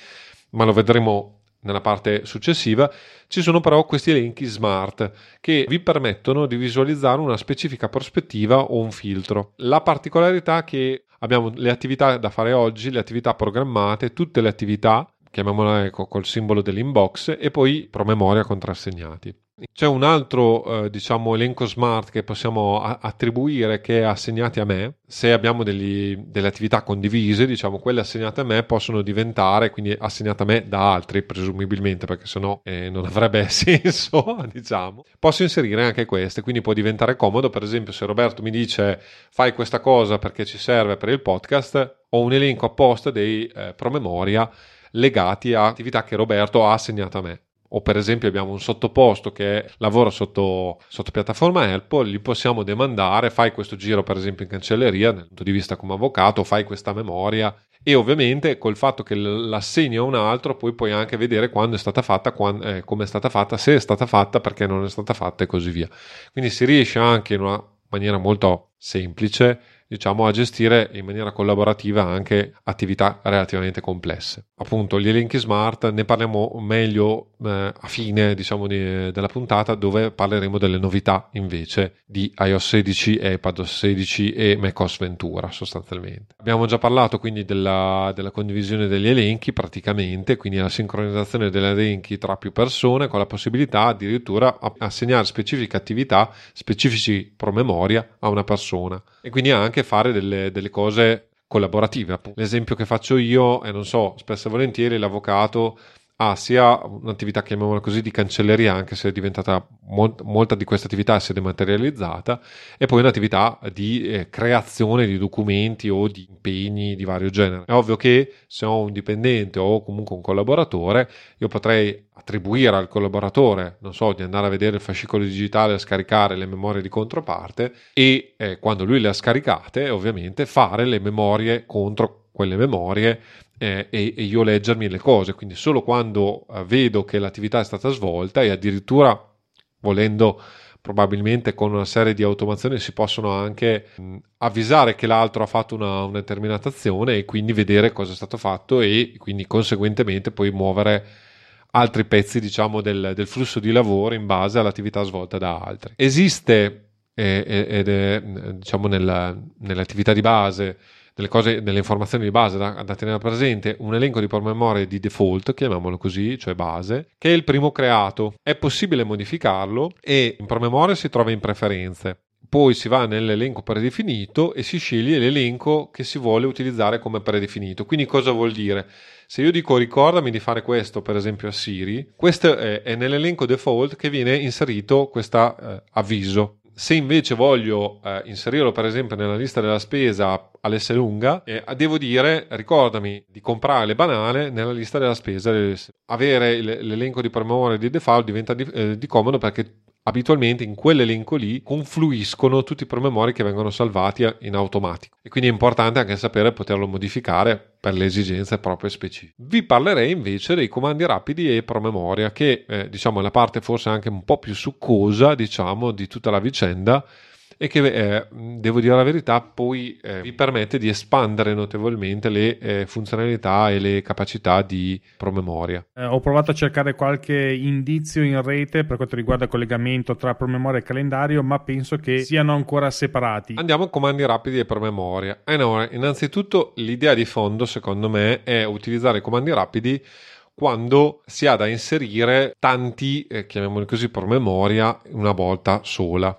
ma lo vedremo nella parte successiva, ci sono però questi elenchi smart che vi permettono di visualizzare una specifica prospettiva o un filtro. La particolarità è che abbiamo le attività da fare oggi, le attività programmate, tutte le attività, chiamiamole col simbolo dell'inbox, e poi promemoria contrassegnati. C'è un altro, eh, diciamo, elenco smart che possiamo a- attribuire che è assegnati a me. Se abbiamo degli, delle attività condivise, diciamo, quelle assegnate a me possono diventare, quindi assegnate a me da altri, presumibilmente, perché sennò eh, non avrebbe senso, diciamo. Posso inserire anche queste, quindi può diventare comodo. Per esempio, se Roberto mi dice fai questa cosa perché ci serve per il podcast, ho un elenco apposta dei eh, promemoria legati a attività che Roberto ha assegnato a me o per esempio abbiamo un sottoposto che lavora sotto, sotto, piattaforma Help, gli possiamo demandare, fai questo giro per esempio in cancelleria dal punto di vista come avvocato, fai questa memoria e ovviamente col fatto che l'assegni a un altro poi puoi anche vedere quando è stata fatta, quando, eh, come è stata fatta, se è stata fatta, perché non è stata fatta e così via. Quindi si riesce anche in una maniera molto semplice diciamo, a gestire in maniera collaborativa anche attività relativamente complesse. Appunto, gli elenchi smart ne parliamo meglio eh, a fine diciamo, di, della puntata dove parleremo delle novità invece di iOS 16 e iPadOS 16 e macOS Ventura sostanzialmente. Abbiamo già parlato quindi della, della condivisione degli elenchi praticamente, quindi la sincronizzazione degli elenchi tra più persone con la possibilità addirittura di assegnare specifiche attività, specifici promemoria a una persona e quindi anche fare delle, delle cose collaborative. L'esempio che faccio io è, non so, spesso e volentieri l'avvocato ha sia un'attività, chiamiamola così, di cancelleria, anche se è diventata molt, molta di questa attività si è dematerializzata, e poi un'attività di eh, creazione di documenti o di impegni di vario genere. È ovvio che se ho un dipendente o comunque un collaboratore, io potrei attribuire al collaboratore, non so, di andare a vedere il fascicolo digitale a scaricare le memorie di controparte e eh, quando lui le ha scaricate, ovviamente fare le memorie contro quelle memorie eh, e, e, io leggermi le cose. Quindi solo quando eh, vedo che l'attività è stata svolta e addirittura volendo probabilmente con una serie di automazioni si possono anche mh, avvisare che l'altro ha fatto una, una, determinata azione e quindi vedere cosa è stato fatto e quindi conseguentemente poi muovere altri pezzi diciamo del, del flusso di lavoro in base all'attività svolta da altri. Esiste eh, ed è diciamo nella, nell'attività di base delle, cose, delle informazioni di base da, da, tenere presente, un elenco di promemoria di default, chiamiamolo così, cioè base, che è il primo creato. È possibile modificarlo e in promemoria si trova in preferenze. Poi si va nell'elenco predefinito e si sceglie l'elenco che si vuole utilizzare come predefinito. Quindi cosa vuol dire? Se io dico ricordami di fare questo, per esempio a Siri, questo è, è nell'elenco default che viene inserito questo eh, avviso se invece voglio eh, inserirlo, per esempio, nella lista della spesa all'S lunga, eh, devo dire ricordami di comprare le banane nella lista della spesa. Avere l'elenco di promemoria di default diventa di, eh, di comodo perché abitualmente in quell'elenco lì confluiscono tutti i promemori che vengono salvati in automatico e quindi è importante anche sapere poterlo modificare per le esigenze proprio specifiche. Vi parlerei invece dei comandi rapidi e promemoria che eh, diciamo è la parte forse anche un po' più succosa diciamo di tutta la vicenda e che eh, devo dire la verità poi eh, vi permette di espandere notevolmente le eh, funzionalità e le capacità di promemoria. Eh, ho provato a cercare qualche indizio in rete per quanto riguarda il collegamento tra promemoria e calendario, ma penso che siano ancora separati. Andiamo a comandi rapidi e promemoria. Allora, innanzitutto l'idea di fondo secondo me è utilizzare i comandi rapidi quando si ha da inserire tanti, eh, chiamiamoli così, promemoria una volta sola.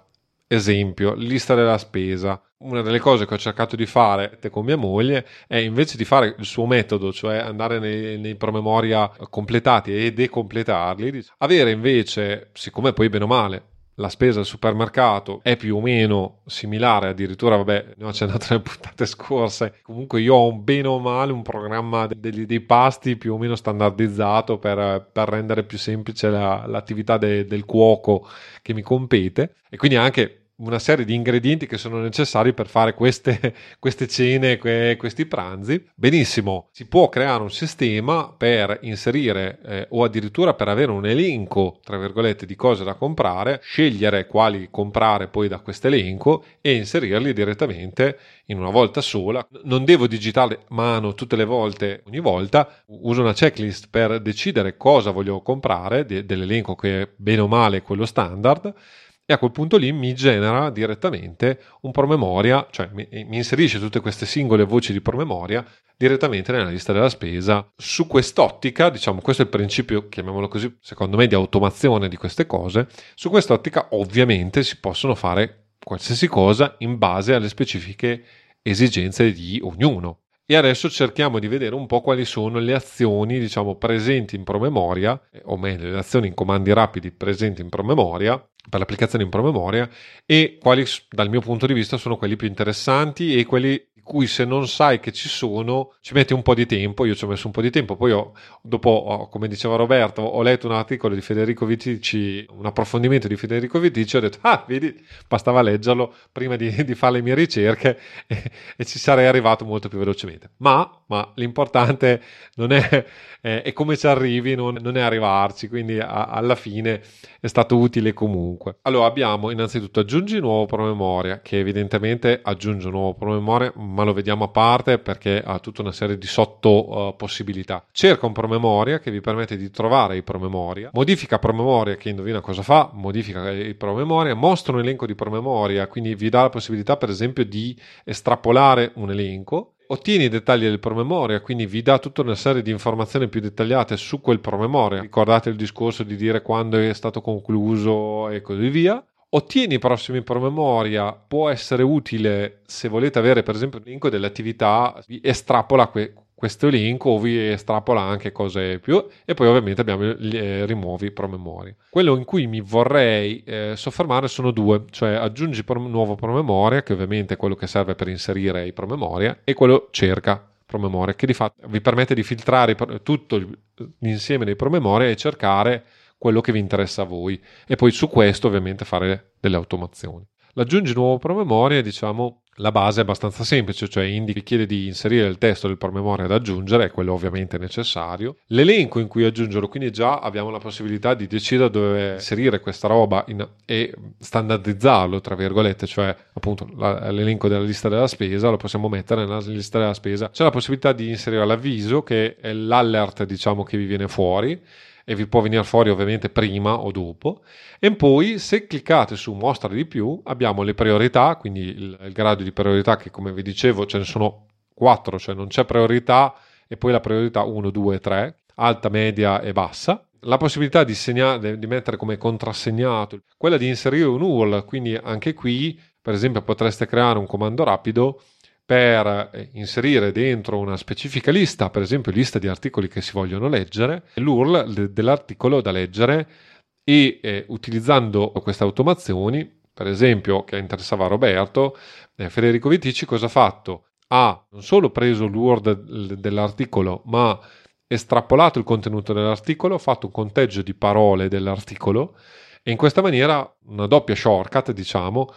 Esempio, lista della spesa. Una delle cose che ho cercato di fare con mia moglie è invece di fare il suo metodo, cioè andare nei, nei promemoria completati e decompletarli, avere invece, siccome poi bene o male la spesa al supermercato è più o meno similare, addirittura, vabbè, ne ho accennato nelle puntate scorse. Comunque, io ho un bene o male un programma dei, dei pasti più o meno standardizzato per, per rendere più semplice la, l'attività de, del cuoco che mi compete. E quindi anche una serie di ingredienti che sono necessari per fare queste, queste cene, que, questi pranzi. Benissimo, si può creare un sistema per inserire eh, o addirittura per avere un elenco, tra virgolette, di cose da comprare, scegliere quali comprare poi da questo elenco e inserirli direttamente in una volta sola. Non devo digitare mano tutte le volte, ogni volta. Uso una checklist per decidere cosa voglio comprare de- dell'elenco che bene o male è quello standard e a quel punto lì mi genera direttamente un promemoria, cioè mi, mi, inserisce tutte queste singole voci di promemoria direttamente nella lista della spesa. Su quest'ottica, diciamo, questo è il principio, chiamiamolo così, secondo me, di automazione di queste cose. Su quest'ottica, ovviamente, si possono fare qualsiasi cosa in base alle specifiche esigenze di ognuno. E adesso cerchiamo di vedere un po' quali sono le azioni, diciamo, presenti in promemoria, o meglio, le azioni in comandi rapidi presenti in promemoria, per l'applicazione in promemoria, e quali, dal mio punto di vista, sono quelli più interessanti e quelli cui se non sai che ci sono ci metti un po' di tempo, io ci ho messo un po' di tempo, poi ho, dopo, ho, come diceva Roberto, ho letto un articolo di Federico Vitici, un approfondimento di Federico Vitici, ho detto, ah, vedi, bastava leggerlo prima di, di fare le mie ricerche e, e, ci sarei arrivato molto più velocemente. Ma, ma l'importante non è, è, è, come ci arrivi, non, non è arrivarci, quindi a, alla fine è stato utile comunque. Allora abbiamo innanzitutto aggiungi nuovo promemoria, che evidentemente aggiunge un nuovo promemoria, ma lo vediamo a parte perché ha tutta una serie di sotto uh, possibilità. Cerca un promemoria che vi permette di trovare i promemoria, modifica promemoria che indovina cosa fa, modifica i promemoria, mostra un elenco di promemoria, quindi vi dà la possibilità per esempio di estrapolare un elenco ottieni i dettagli del promemoria, quindi vi dà tutta una serie di informazioni più dettagliate su quel promemoria. Ricordate il discorso di dire quando è stato concluso e così via. Ottieni i prossimi promemoria, può essere utile se volete avere per esempio l'elenco delle attività, vi estrapola que- questo elenco o vi estrapola anche cose più e poi ovviamente abbiamo eh, rimuovi promemoria. Quello in cui mi vorrei eh, soffermare sono due, cioè aggiungi un nuovo promemoria che ovviamente è quello che serve per inserire i promemoria e quello cerca promemoria che di fatto vi permette di filtrare tutto l'insieme dei promemoria e cercare quello che vi interessa a voi e poi su questo ovviamente fare delle automazioni. L'aggiungi nuovo promemoria, diciamo, la base è abbastanza semplice, cioè indica, chiede di inserire il testo del promemoria da aggiungere, è quello ovviamente necessario. L'elenco in cui aggiungerlo, quindi già abbiamo la possibilità di decidere dove inserire questa roba in, e standardizzarlo, tra virgolette, cioè appunto la, l'elenco della lista della spesa, lo possiamo mettere nella lista della spesa. C'è la possibilità di inserire l'avviso, che è l'alert, diciamo, che vi viene fuori e vi può venire fuori ovviamente prima o dopo. E poi se cliccate su mostra di più abbiamo le priorità, quindi il, il grado di priorità che come vi dicevo ce ne sono quattro, cioè non c'è priorità e poi la priorità 1, 2, 3, alta, media e bassa. La possibilità di, segnare, di mettere come contrassegnato, quella di inserire un URL, quindi anche qui per esempio potreste creare un comando rapido per eh, inserire dentro una specifica lista, per esempio lista di articoli che si vogliono leggere, l'URL dell'articolo da leggere e eh, utilizzando queste automazioni, per esempio che interessava Roberto, eh, Federico Vitici cosa ha fatto? Ha non solo preso l'URL dell'articolo, ma estrapolato il contenuto dell'articolo, fatto un conteggio di parole dell'articolo e in questa maniera una doppia shortcut, diciamo,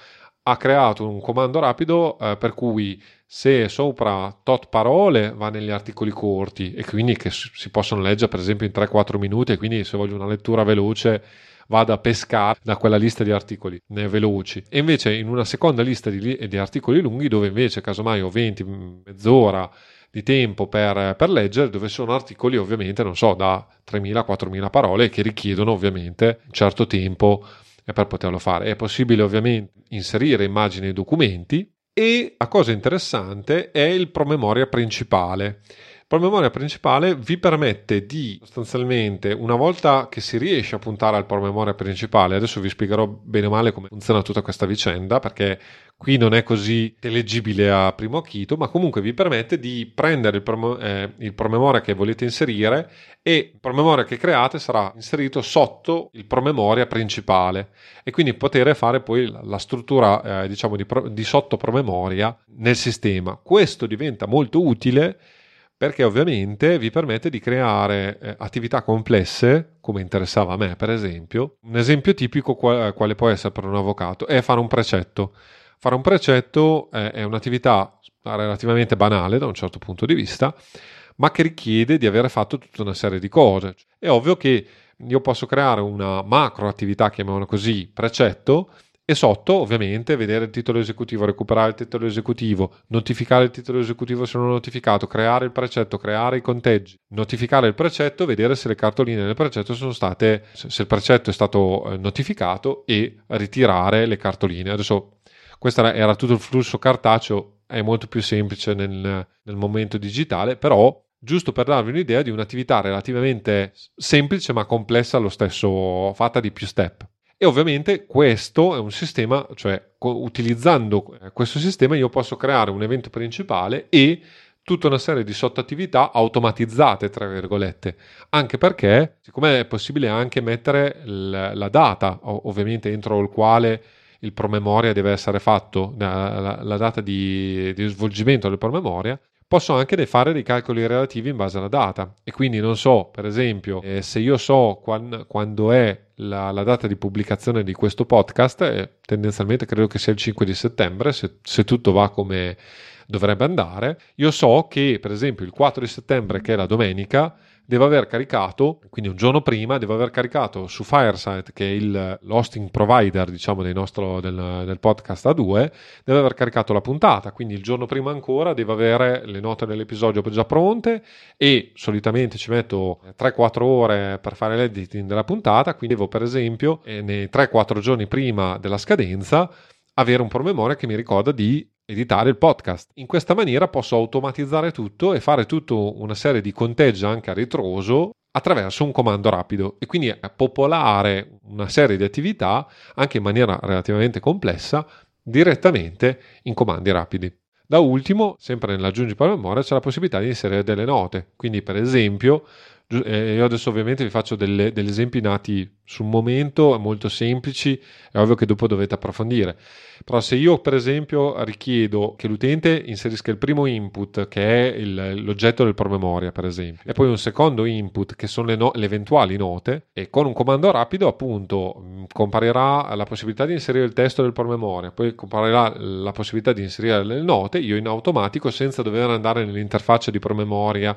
ha creato un comando rapido eh, per cui se sopra tot parole va negli articoli corti e quindi che si possono leggere per esempio in 3-4 minuti e quindi se voglio una lettura veloce vado a pescare da quella lista di articoli veloci e invece in una seconda lista di, di articoli lunghi dove invece casomai ho 20 mezz'ora di tempo per, per, leggere dove sono articoli ovviamente non so da 3.000-4.000 parole che richiedono ovviamente un certo tempo per poterlo fare. È possibile ovviamente inserire immagini e documenti e la cosa interessante è il promemoria principale. Promemoria principale vi permette di sostanzialmente, una volta che si riesce a puntare al promemoria principale, adesso vi spiegherò bene o male come funziona tutta questa vicenda, perché qui non è così leggibile a primo acchito, ma comunque vi permette di prendere il, pro, eh, il promemoria che volete inserire e il promemoria che create sarà inserito sotto il promemoria principale e quindi poter fare poi la struttura eh, diciamo di, di sottopromemoria nel sistema. Questo diventa molto utile perché ovviamente vi permette di creare eh, attività complesse, come interessava a me per esempio. Un esempio tipico qual- quale può essere per un avvocato è fare un precetto. Fare un precetto eh, è un'attività relativamente banale da un certo punto di vista, ma che richiede di avere fatto tutta una serie di cose. È ovvio che io posso creare una macro attività, chiamiamola così, precetto, e sotto ovviamente vedere il titolo esecutivo, recuperare il titolo esecutivo, notificare il titolo esecutivo se non notificato, creare il precetto, creare i conteggi, notificare il precetto, vedere se le cartoline del precetto sono state, se il precetto è stato eh, notificato e ritirare le cartoline. Adesso questo era tutto il flusso cartaceo, è molto più semplice nel, nel momento digitale, però giusto per darvi un'idea di un'attività relativamente semplice ma complessa allo stesso, fatta di più step. E ovviamente questo è un sistema, cioè utilizzando eh, questo sistema io posso creare un evento principale e tutta una serie di sottoattività automatizzate, tra virgolette, anche perché siccome è possibile anche mettere la data, ovviamente entro il quale il promemoria deve essere fatto, la, data di, di, svolgimento del promemoria, posso anche fare dei calcoli relativi in base alla data. E quindi non so, per esempio, eh, se io so quan, quando è la, la, data di pubblicazione di questo podcast, eh, tendenzialmente credo che sia il 5 di settembre, se, se tutto va come dovrebbe andare, io so che per esempio il 4 di settembre, che è la domenica, devo aver caricato, quindi un giorno prima, devo aver caricato su Fireside, che è il hosting provider, diciamo, del nostro del, del podcast A2, devo aver caricato la puntata, quindi il giorno prima ancora devo avere le note dell'episodio già pronte e solitamente ci metto 3-4 ore per fare l'editing della puntata, quindi devo per esempio eh, nei 3-4 giorni prima della scadenza avere un promemoria che mi ricorda di editare il podcast. In questa maniera posso automatizzare tutto e fare tutta una serie di conteggi anche a ritroso attraverso un comando rapido e quindi popolare una serie di attività anche in maniera relativamente complessa direttamente in comandi rapidi. Da ultimo, sempre nell'aggiungi per memoria, c'è la possibilità di inserire delle note. Quindi, per esempio, eh, io adesso ovviamente vi faccio delle, degli esempi nati sul momento, molto semplici, è ovvio che dopo dovete approfondire. Però se io per esempio richiedo che l'utente inserisca il primo input, che è il, l'oggetto del promemoria per esempio, e poi un secondo input, che sono le, no- le eventuali note, e con un comando rapido appunto comparirà la possibilità di inserire il testo del promemoria, poi comparirà la possibilità di inserire le note, io in automatico senza dover andare nell'interfaccia di promemoria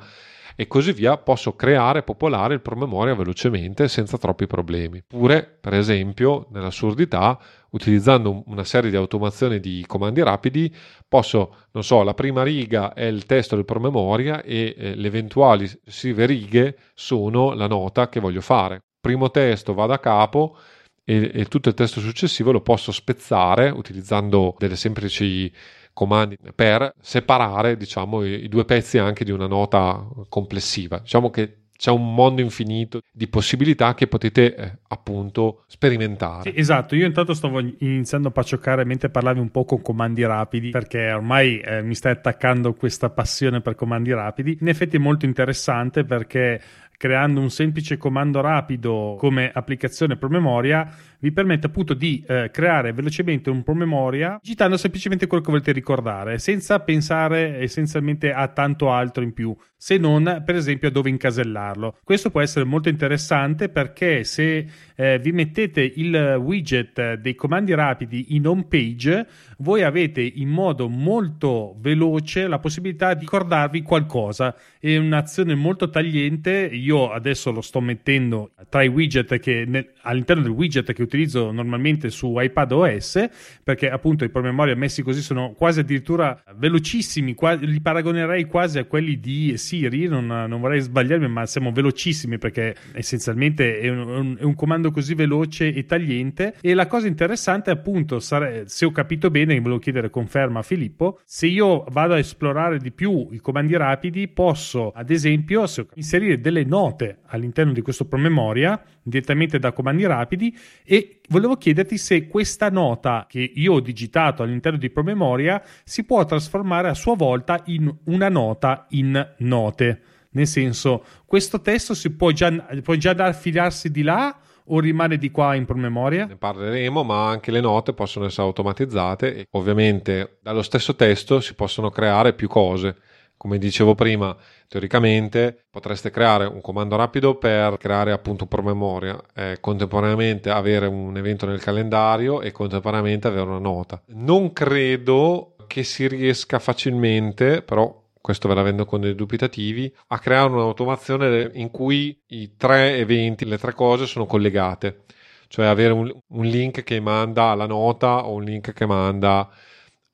e così via posso creare e popolare il promemoria velocemente senza troppi problemi. Oppure, per esempio, nell'assurdità, utilizzando una serie di automazioni di comandi rapidi, posso, non so, la prima riga è il testo del promemoria e eh, le eventuali sive righe sono la nota che voglio fare. Primo testo va da capo e, e tutto il testo successivo lo posso spezzare utilizzando delle semplici comandi per separare diciamo, i, i due pezzi anche di una nota complessiva. Diciamo che c'è un mondo infinito di possibilità che potete eh, appunto sperimentare. Sì, esatto, io intanto stavo iniziando a pacioccare mentre parlavi un po' con comandi rapidi perché ormai eh, mi stai attaccando questa passione per comandi rapidi. In effetti è molto interessante perché creando un semplice comando rapido come applicazione promemoria vi permette appunto di eh, creare velocemente un promemoria digitando semplicemente quello che volete ricordare senza pensare essenzialmente a tanto altro in più se non per esempio a dove incasellarlo. Questo può essere molto interessante perché se eh, vi mettete il widget dei comandi rapidi in home page voi avete in modo molto veloce la possibilità di ricordarvi qualcosa. È un'azione molto tagliente. Io adesso lo sto mettendo tra i widget che nel, all'interno del widget che utilizzo normalmente su iPad OS, perché appunto i promemoria messi così sono quasi addirittura velocissimi, quasi, li paragonerei quasi a quelli di Siri, non, non, vorrei sbagliarmi, ma siamo velocissimi perché essenzialmente è un, è un, comando così veloce e tagliente. E la cosa interessante appunto, sare, se ho capito bene, volevo chiedere conferma a Filippo, se io vado a esplorare di più i comandi rapidi, posso ad esempio inserire delle note all'interno di questo promemoria direttamente da comandi rapidi e E volevo chiederti se questa nota che io ho digitato all'interno di promemoria si può trasformare a sua volta in una nota in note. Nel senso, questo testo si può già, può già affidarsi di là o rimane di qua in promemoria? Ne parleremo, ma anche le note possono essere automatizzate e ovviamente dallo stesso testo si possono creare più cose. Come dicevo prima, teoricamente potreste creare un comando rapido per creare appunto un promemoria, e contemporaneamente avere un evento nel calendario e contemporaneamente avere una nota. Non credo che si riesca facilmente, però questo ve l'avendo con dei dubitativi, a creare un'automazione in cui i tre eventi, le tre cose sono collegate, cioè avere un, un link che manda alla nota o un link che manda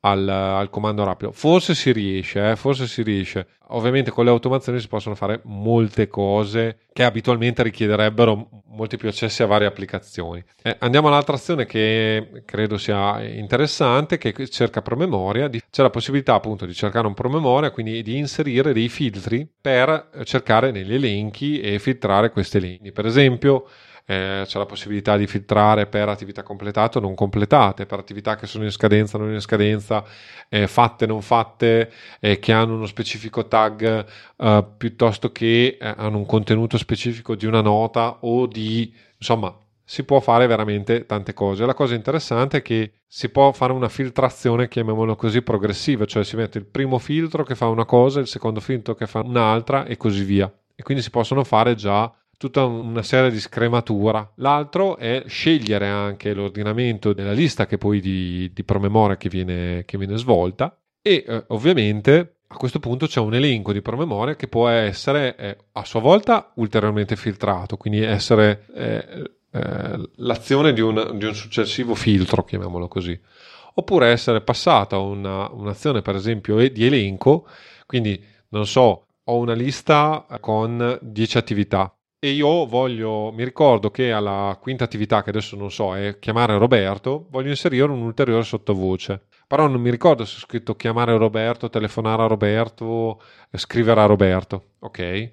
al, al comando rapido. Forse si riesce, eh, forse si riesce. Ovviamente con le automazioni si possono fare molte cose che abitualmente richiederebbero molti più accessi a varie applicazioni. Eh, andiamo all'altra azione che credo sia interessante, che cerca promemoria. C'è la possibilità appunto di cercare un promemoria, quindi di inserire dei filtri per cercare negli elenchi e filtrare questi elenchi. Per esempio, eh, c'è la possibilità di filtrare per attività completate o non completate, per attività che sono in scadenza o non in scadenza, eh, fatte o non fatte, eh, che hanno uno specifico tag eh, piuttosto che eh, hanno un contenuto specifico di una nota o di insomma si può fare veramente tante cose. La cosa interessante è che si può fare una filtrazione, chiamiamolo così, progressiva, cioè si mette il primo filtro che fa una cosa, il secondo filtro che fa un'altra e così via. E quindi si possono fare già tutta una serie di scrematura. L'altro è scegliere anche l'ordinamento della lista che poi di, di promemoria che viene, che viene svolta e eh, ovviamente a questo punto c'è un elenco di promemoria che può essere eh, a sua volta ulteriormente filtrato, quindi essere eh, eh l'azione di un, di un, successivo filtro, chiamiamolo così, oppure essere passata una, un'azione per esempio di elenco, quindi non so, ho una lista con 10 attività e io voglio, mi ricordo che alla quinta attività, che adesso non so, è chiamare Roberto, voglio inserire un'ulteriore sottovoce. Però non mi ricordo se ho scritto chiamare Roberto, telefonare a Roberto, scrivere a Roberto. Ok?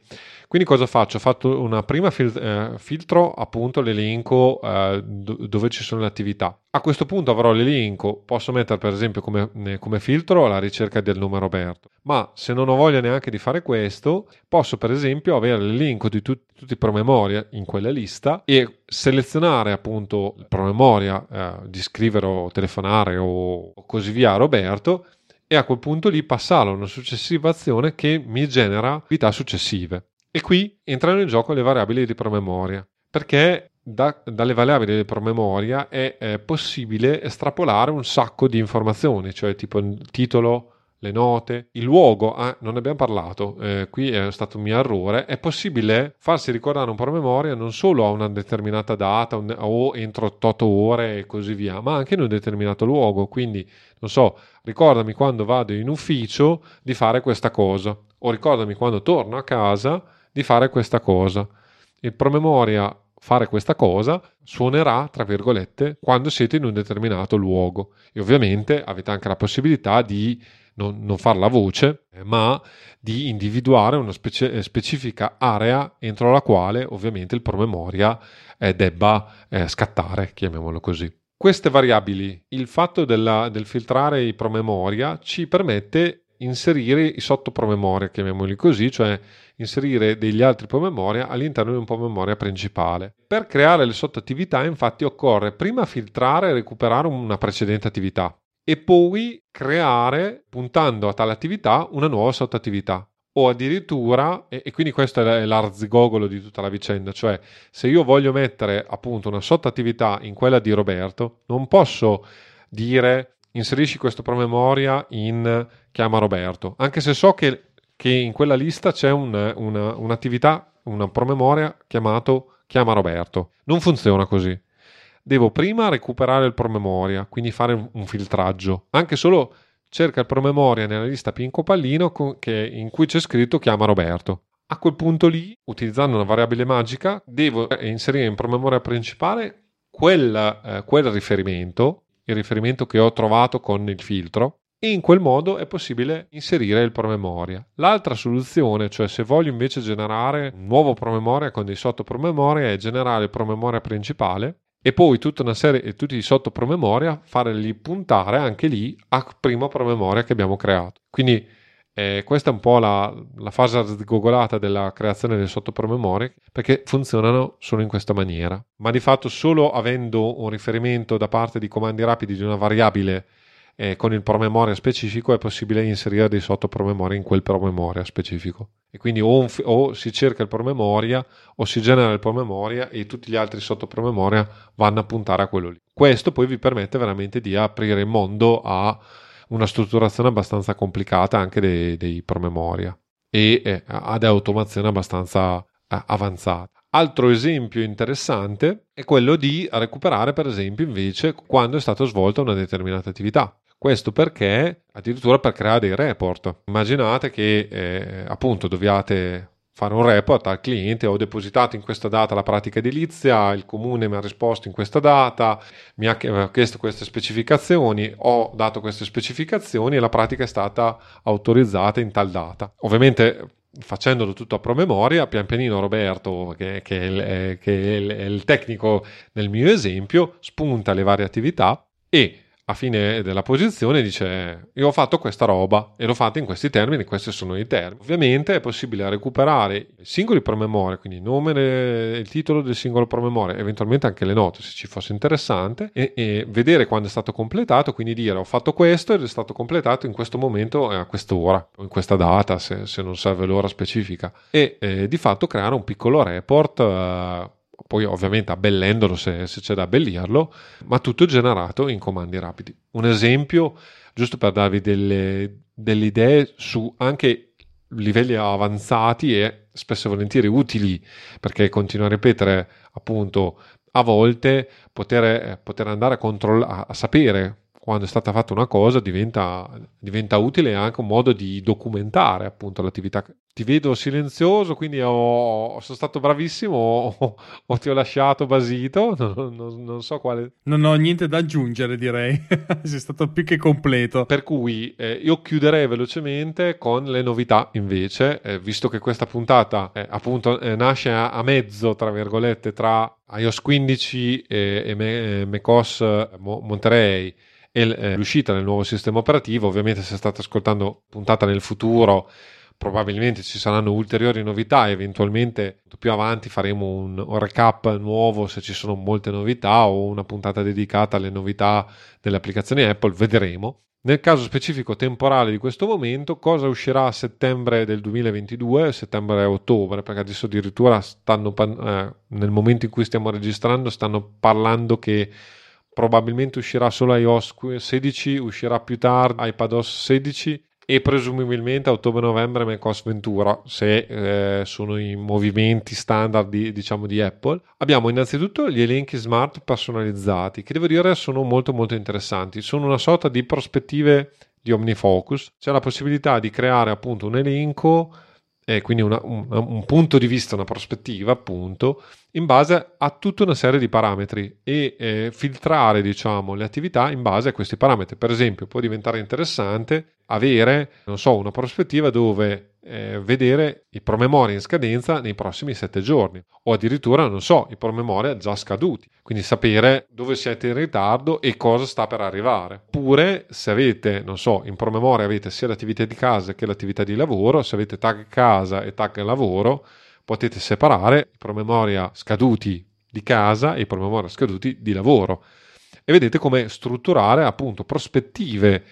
Quindi cosa faccio? Ho fatto una prima fil- eh, filtro appunto l'elenco eh, do- dove ci sono le attività. A questo punto avrò l'elenco, posso mettere per esempio come, come filtro la ricerca del nome Roberto, ma se non ho voglia neanche di fare questo, posso per esempio avere l'elenco di tut- tutti i promemoria in quella lista e selezionare appunto il promemoria eh, di scrivere o telefonare o così via a Roberto e a quel punto lì passare a una successiva azione che mi genera attività successive. E qui entrano in gioco le variabili di promemoria, perché da, dalle variabili di promemoria è, è possibile estrapolare un sacco di informazioni, cioè tipo il titolo, le note, il luogo, ah, non ne abbiamo parlato, eh, qui è stato un mio errore, è possibile farsi ricordare un promemoria non solo a una determinata data un, o entro 8 ore e così via, ma anche in un determinato luogo, quindi non so, ricordami quando vado in ufficio di fare questa cosa o ricordami quando torno a casa di fare questa cosa. Il promemoria fare questa cosa suonerà, tra virgolette, quando siete in un determinato luogo. E ovviamente avete anche la possibilità di non, non farla voce, ma di individuare una specie, eh, specifica area entro la quale ovviamente il promemoria eh, debba eh, scattare, chiamiamolo così. Queste variabili, il fatto della, del filtrare i promemoria ci permette inserire i sottopromemoria, chiamiamoli così, cioè inserire degli altri promemoria all'interno di un promemoria principale. Per creare le sottoattività infatti occorre prima filtrare e recuperare una precedente attività e poi creare, puntando a tale attività, una nuova sottoattività. O addirittura, e, quindi questo è l'arzigogolo di tutta la vicenda, cioè se io voglio mettere appunto una sottoattività in quella di Roberto, non posso dire inserisci questo promemoria in chiama Roberto, anche se so che che in quella lista c'è un, una, un'attività, una promemoria chiamato chiama Roberto. Non funziona così. Devo prima recuperare il promemoria, quindi fare un, filtraggio. Anche solo cerca il promemoria nella lista Pinco Pallino in cui c'è scritto chiama Roberto. A quel punto lì, utilizzando una variabile magica, devo inserire in promemoria principale quel, eh, quel riferimento, il riferimento che ho trovato con il filtro, e in quel modo è possibile inserire il promemoria. L'altra soluzione, cioè se voglio invece generare un nuovo promemoria con dei sottopromemoria, è generare il promemoria principale e poi tutta una serie, tutti i sottopromemoria, farli puntare anche lì a primo promemoria che abbiamo creato. Quindi eh, questa è un po' la, la fase sgogolata della creazione delle sottopromemorie perché funzionano solo in questa maniera. Ma di fatto solo avendo un riferimento da parte di comandi rapidi di una variabile eh, con il promemoria specifico è possibile inserire dei sottopromemoria in quel promemoria specifico. E quindi o, o, si cerca il promemoria o si genera il promemoria e tutti gli altri sottopromemoria vanno a puntare a quello lì. Questo poi vi permette veramente di aprire il mondo a una strutturazione abbastanza complicata anche dei, dei promemoria e eh, ad automazione abbastanza eh, avanzata. Altro esempio interessante è quello di recuperare, per esempio, invece quando è stata svolta una determinata attività. Questo perché addirittura per creare dei report. Immaginate che eh, appunto dobbiate fare un report al cliente, ho depositato in questa data la pratica edilizia, il comune mi ha risposto in questa data, mi ha chiesto queste specificazioni, ho dato queste specificazioni e la pratica è stata autorizzata in tal data. Ovviamente facendolo tutto a promemoria, pian pianino Roberto, che, che, è il, che è il tecnico nel mio esempio, spunta le varie attività e a fine della posizione dice io ho fatto questa roba e l'ho fatta in questi termini, questi sono i termini. Ovviamente è possibile recuperare singoli promemoria, quindi il nome e il titolo del singolo promemoria, eventualmente anche le note se ci fosse interessante e, e, vedere quando è stato completato, quindi dire ho fatto questo ed è stato completato in questo momento e a quest'ora o in questa data se, se non serve l'ora specifica e eh, di fatto creare un piccolo report eh, poi ovviamente abbellendolo se, se c'è da abbellirlo, ma tutto generato in comandi rapidi. Un esempio, giusto per darvi delle, delle idee su anche livelli avanzati e spesso e volentieri utili, perché continuo a ripetere appunto a volte poter, poter andare a, controllare, a sapere quando è stata fatta una cosa diventa, diventa utile anche un modo di documentare appunto l'attività. Ti vedo silenzioso, quindi ho, sono stato bravissimo o, o, ti ho lasciato basito, non, non, non, so quale... Non ho niente da aggiungere direi, sei stato più che completo. Per cui eh, io chiuderei velocemente con le novità invece, eh, visto che questa puntata eh, appunto eh, nasce a, a, mezzo, tra virgolette, tra iOS 15 e, e macOS Monterey e eh, l'uscita del nuovo sistema operativo. Ovviamente se state ascoltando puntata nel futuro probabilmente ci saranno ulteriori novità eventualmente più avanti faremo un, recap nuovo se ci sono molte novità o una puntata dedicata alle novità delle applicazioni Apple, vedremo. Nel caso specifico temporale di questo momento, cosa uscirà a settembre del 2022, settembre e ottobre, perché adesso addirittura stanno, eh, nel momento in cui stiamo registrando, stanno parlando che probabilmente uscirà solo iOS 16, uscirà più tardi iPadOS 16 e presumibilmente a ottobre-novembre macOS Ventura, se eh, sono i movimenti standard di, diciamo, di Apple. Abbiamo innanzitutto gli elenchi smart personalizzati, che devo dire sono molto molto interessanti. Sono una sorta di prospettive di OmniFocus. C'è la possibilità di creare appunto un elenco e quindi una, un, un, punto di vista, una prospettiva, appunto, in base a tutta una serie di parametri e eh, filtrare, diciamo, le attività in base a questi parametri. Per esempio, può diventare interessante avere, non so, una prospettiva dove eh, vedere i promemoria in scadenza nei prossimi sette giorni. O addirittura, non so, i promemoria già scaduti, quindi sapere dove siete in ritardo e cosa sta per arrivare. Oppure se avete, non so, in promemoria avete sia l'attività di casa che l'attività di lavoro, se avete tag casa e tag lavoro, potete separare i promemoria scaduti di casa e i promemoria scaduti di lavoro. E vedete come strutturare appunto prospettive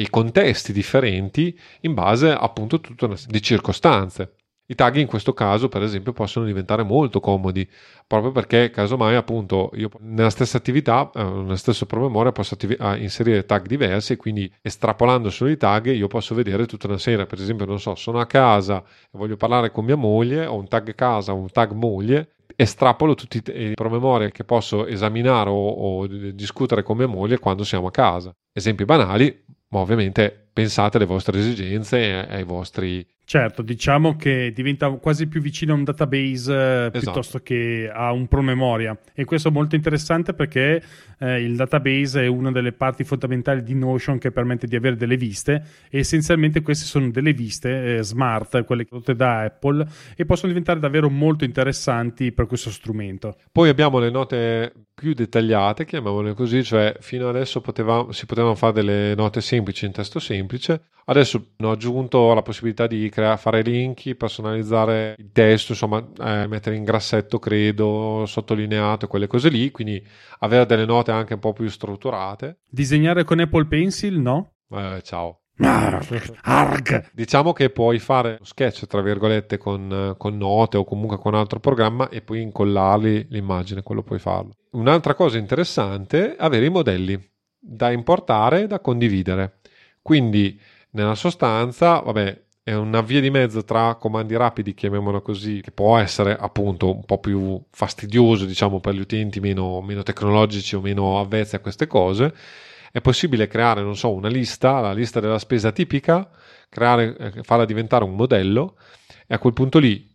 e contesti differenti in base appunto a tutta una serie di circostanze. I tag in questo caso, per esempio, possono diventare molto comodi, proprio perché casomai appunto io nella stessa attività, eh, nello stesso promemoria, posso attivi- inserire tag diversi e quindi estrapolando solo i tag io posso vedere tutta una serie, per esempio, non so, sono a casa e voglio parlare con mia moglie, ho un tag casa, un tag moglie, estrapolo tutti i promemoria che posso esaminare o, o discutere con mia moglie quando siamo a casa. Esempi banali, ma ovviamente pensate alle vostre esigenze e ai vostri Certo, diciamo che diventa quasi più vicino a un database eh, esatto. piuttosto che a un promemoria e questo è molto interessante perché eh, il database è una delle parti fondamentali di Notion che permette di avere delle viste e essenzialmente queste sono delle viste eh, smart, quelle prodotte da Apple e possono diventare davvero molto interessanti per questo strumento. Poi abbiamo le note più dettagliate, chiamiamole così, cioè fino adesso poteva, si potevano fare delle note semplici in testo semplice, adesso hanno aggiunto la possibilità di crea- fare link, personalizzare il testo, insomma eh, mettere in grassetto, credo, sottolineato, quelle cose lì, quindi avere delle note anche un po' più strutturate. Disegnare con Apple Pencil, no? Eh, ciao. Arg. Diciamo che puoi fare uno sketch, tra virgolette, con, con, note o comunque con altro programma e poi incollarli l'immagine, quello puoi farlo. Un'altra cosa interessante è avere i modelli da importare e da condividere. Quindi, nella sostanza, vabbè, è una via di mezzo tra comandi rapidi, chiamiamolo così, che può essere appunto un po' più fastidioso, diciamo, per gli utenti meno, meno tecnologici o meno avvezzi a queste cose. È possibile creare, non so, una lista, la lista della spesa tipica, creare, eh, farla diventare un modello e a quel punto lì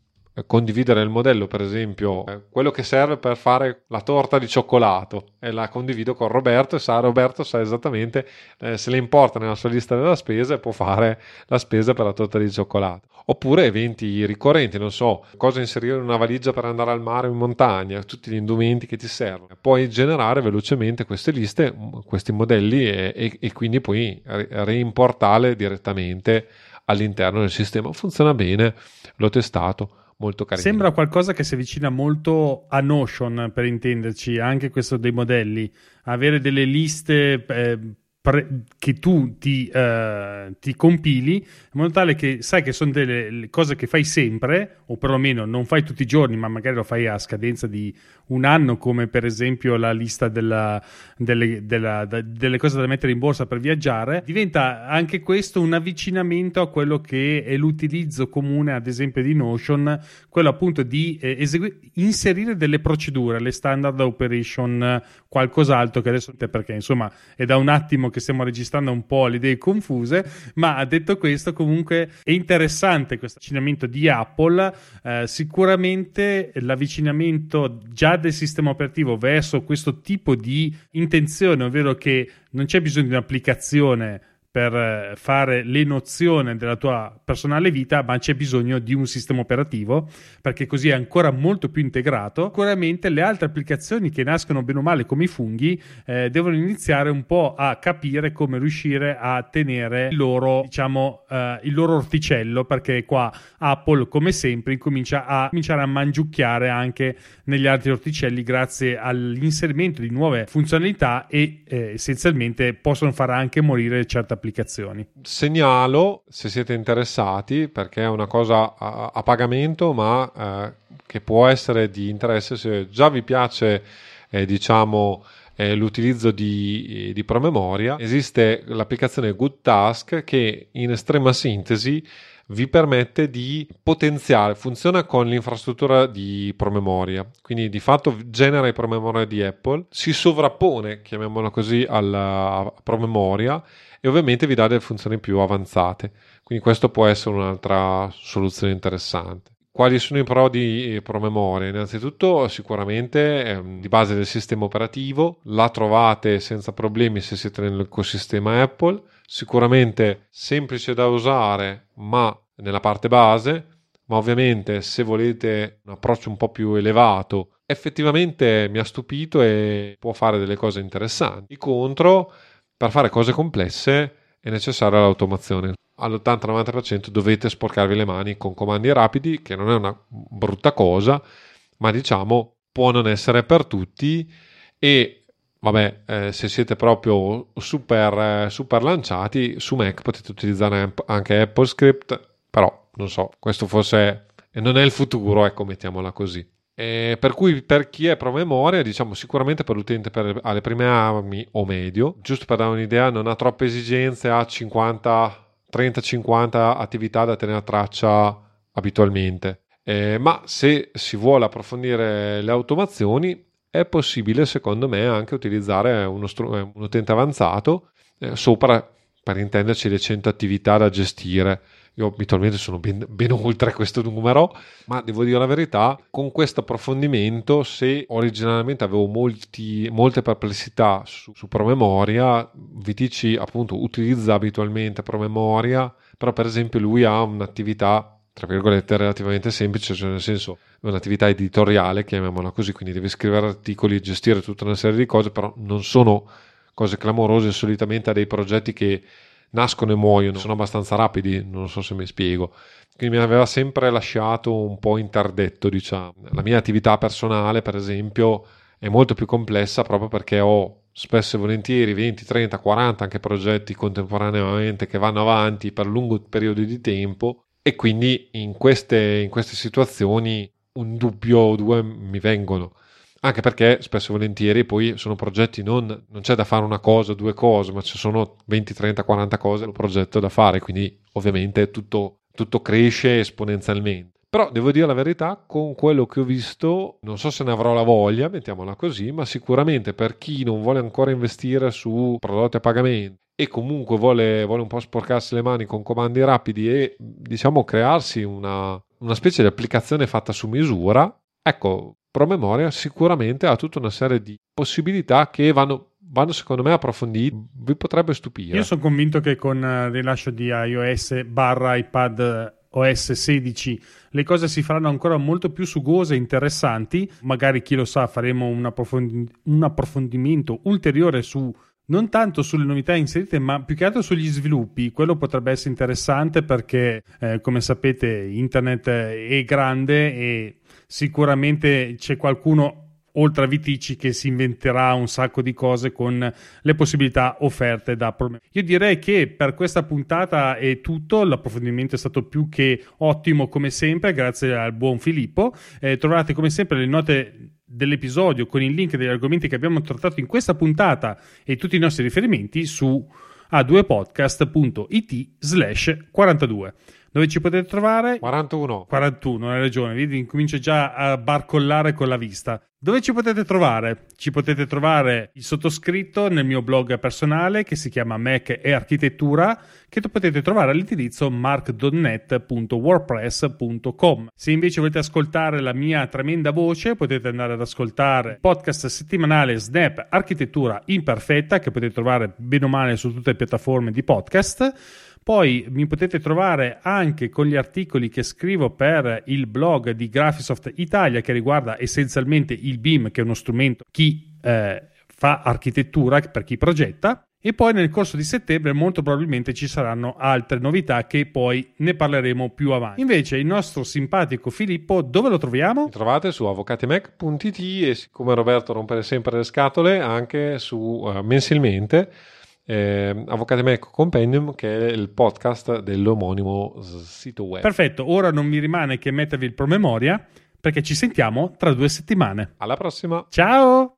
condividere il modello, per esempio, eh, quello che serve per fare la torta di cioccolato e la condivido con Roberto e sa Roberto sa esattamente eh, se le importa nella sua lista della spesa e può fare la spesa per la torta di cioccolato. Oppure eventi ricorrenti, non so, cosa inserire in una valigia per andare al mare o in montagna, tutti gli indumenti che ti servono. Puoi generare velocemente queste liste, questi modelli e, e, e quindi puoi reimportarle direttamente all'interno del sistema. Funziona bene, l'ho testato molto carino. Sembra qualcosa che si avvicina molto a Notion, per intenderci, anche questo dei modelli. Avere delle liste eh, pre- che tu ti, uh, ti, compili in modo tale che sai che sono delle cose che fai sempre, o perlomeno non fai tutti i giorni, ma magari lo fai a scadenza di un anno, come per esempio la lista della, delle, della, da, delle, cose da mettere in borsa per viaggiare. Diventa anche questo un avvicinamento a quello che è l'utilizzo comune, ad esempio, di Notion, quello appunto di eh, esegu- inserire delle procedure, le standard operation, qualcos'altro che adesso perché insomma è da un attimo che stiamo registrando un po' le idee confuse, ma detto questo comunque è interessante questo avvicinamento di Apple, eh, sicuramente l'avvicinamento già del sistema operativo verso questo tipo di intenzione, ovvero che non c'è bisogno di un'applicazione per eh, fare le nozioni della tua personale vita, ma c'è bisogno di un sistema operativo perché così è ancora molto più integrato. Sicuramente le altre applicazioni che nascono bene o male come i funghi eh, devono iniziare un po' a capire come riuscire a tenere il loro, diciamo, eh, il loro orticello perché qua Apple come sempre incomincia a cominciare a mangiucchiare anche negli altri orticelli grazie all'inserimento di nuove funzionalità e eh, essenzialmente possono far anche morire certe applicazioni applicazioni. Segnalo se siete interessati perché è una cosa a, a pagamento ma eh, che può essere di interesse se già vi piace eh, diciamo eh, l'utilizzo di, di, promemoria esiste l'applicazione Good Task che in estrema sintesi vi permette di potenziare, funziona con l'infrastruttura di promemoria, quindi di fatto genera i promemoria di Apple, si sovrappone, chiamiamola così, alla promemoria e ovviamente vi dà delle funzioni più avanzate. Quindi questo può essere un'altra soluzione interessante. Quali sono i pro di promemoria? Innanzitutto sicuramente eh, di base del sistema operativo, la trovate senza problemi se siete nell'ecosistema Apple, sicuramente semplice da usare ma nella parte base, ma ovviamente se volete un approccio un po' più elevato, effettivamente mi ha stupito e può fare delle cose interessanti. I contro per fare cose complesse è necessaria l'automazione. All'80-90% dovete sporcarvi le mani con comandi rapidi, che non è una brutta cosa, ma diciamo può non essere per tutti e vabbè, eh, se siete proprio super, super lanciati, su Mac potete utilizzare anche AppleScript, però non so, questo forse non è il futuro, ecco, mettiamola così. Eh, per cui per chi è promemoria, diciamo sicuramente per l'utente per, alle prime armi o medio, giusto per dare un'idea, non ha troppe esigenze, ha 50, 30-50 attività da tenere a traccia abitualmente. Eh, ma se si vuole approfondire le automazioni, è possibile secondo me anche utilizzare str- un utente avanzato eh, sopra, per intenderci, le 100 attività da gestire io abitualmente sono ben, ben, oltre questo numero, ma devo dire la verità, con questo approfondimento, se originalmente avevo molti, molte perplessità su, su promemoria, VTC appunto utilizza abitualmente promemoria, però per esempio lui ha un'attività tra virgolette relativamente semplice, cioè nel senso un'attività editoriale, chiamiamola così, quindi devi scrivere articoli, gestire tutta una serie di cose, però non sono cose clamorose, solitamente ha dei progetti che nascono e muoiono, sono abbastanza rapidi, non so se mi spiego. Quindi mi aveva sempre lasciato un po' interdetto, diciamo. La mia attività personale, per esempio, è molto più complessa proprio perché ho spesso e volentieri 20, 30, 40 anche progetti contemporaneamente che vanno avanti per lunghi periodi di tempo e quindi in queste, in queste situazioni un dubbio o due mi vengono anche perché spesso e volentieri poi sono progetti non, non c'è da fare una cosa, due cose, ma ci sono 20, 30, 40 cose un progetto da fare, quindi ovviamente tutto, tutto cresce esponenzialmente. Però devo dire la verità, con quello che ho visto, non so se ne avrò la voglia, mettiamola così, ma sicuramente per chi non vuole ancora investire su prodotti a pagamento e comunque vuole, vuole un po' sporcarsi le mani con comandi rapidi e diciamo crearsi una, una specie di applicazione fatta su misura, ecco, promemoria sicuramente ha tutta una serie di possibilità che vanno, vanno secondo me approfondite, vi potrebbe stupire. Io sono convinto che con il rilascio di iOS barra iPad OS 16 le cose si faranno ancora molto più sugose e interessanti. Magari chi lo sa faremo un, approfondi- un approfondimento ulteriore su non tanto sulle novità inserite, ma più che altro sugli sviluppi. Quello potrebbe essere interessante perché, eh, come sapete, internet è grande e sicuramente c'è qualcuno oltre a Vitici che si inventerà un sacco di cose con le possibilità offerte da Prometeo. Io direi che per questa puntata è tutto, l'approfondimento è stato più che ottimo come sempre, grazie al buon Filippo. Eh, trovate come sempre le note dell'episodio con il link degli argomenti che abbiamo trattato in questa puntata e tutti i nostri riferimenti su a2podcast.it slash 42. Dove ci potete trovare? 41. 41, hai ragione, vedi, comincio già a barcollare con la vista. Dove ci potete trovare? Ci potete trovare il sottoscritto nel mio blog personale che si chiama Mac e Architettura, che potete trovare all'indirizzo markdonnet.wordpress.com. Se invece volete ascoltare la mia tremenda voce, potete andare ad ascoltare il podcast settimanale Snap Architettura Imperfetta, che potete trovare bene o male su tutte le piattaforme di podcast poi mi potete trovare anche con gli articoli che scrivo per il blog di Graphisoft Italia che riguarda essenzialmente il BIM, che è uno strumento chi eh, fa architettura, per chi progetta. E poi nel corso di settembre molto probabilmente ci saranno altre novità che poi ne parleremo più avanti. Invece il nostro simpatico Filippo dove lo troviamo? Mi trovate su avvocatimac.it e siccome Roberto rompere sempre le scatole anche su uh, mensilmente eh, Avvocati Medico Compendium che è il podcast dell'omonimo sito web. Perfetto, ora non mi rimane che mettervi il promemoria perché ci sentiamo tra due settimane. Alla prossima. Ciao!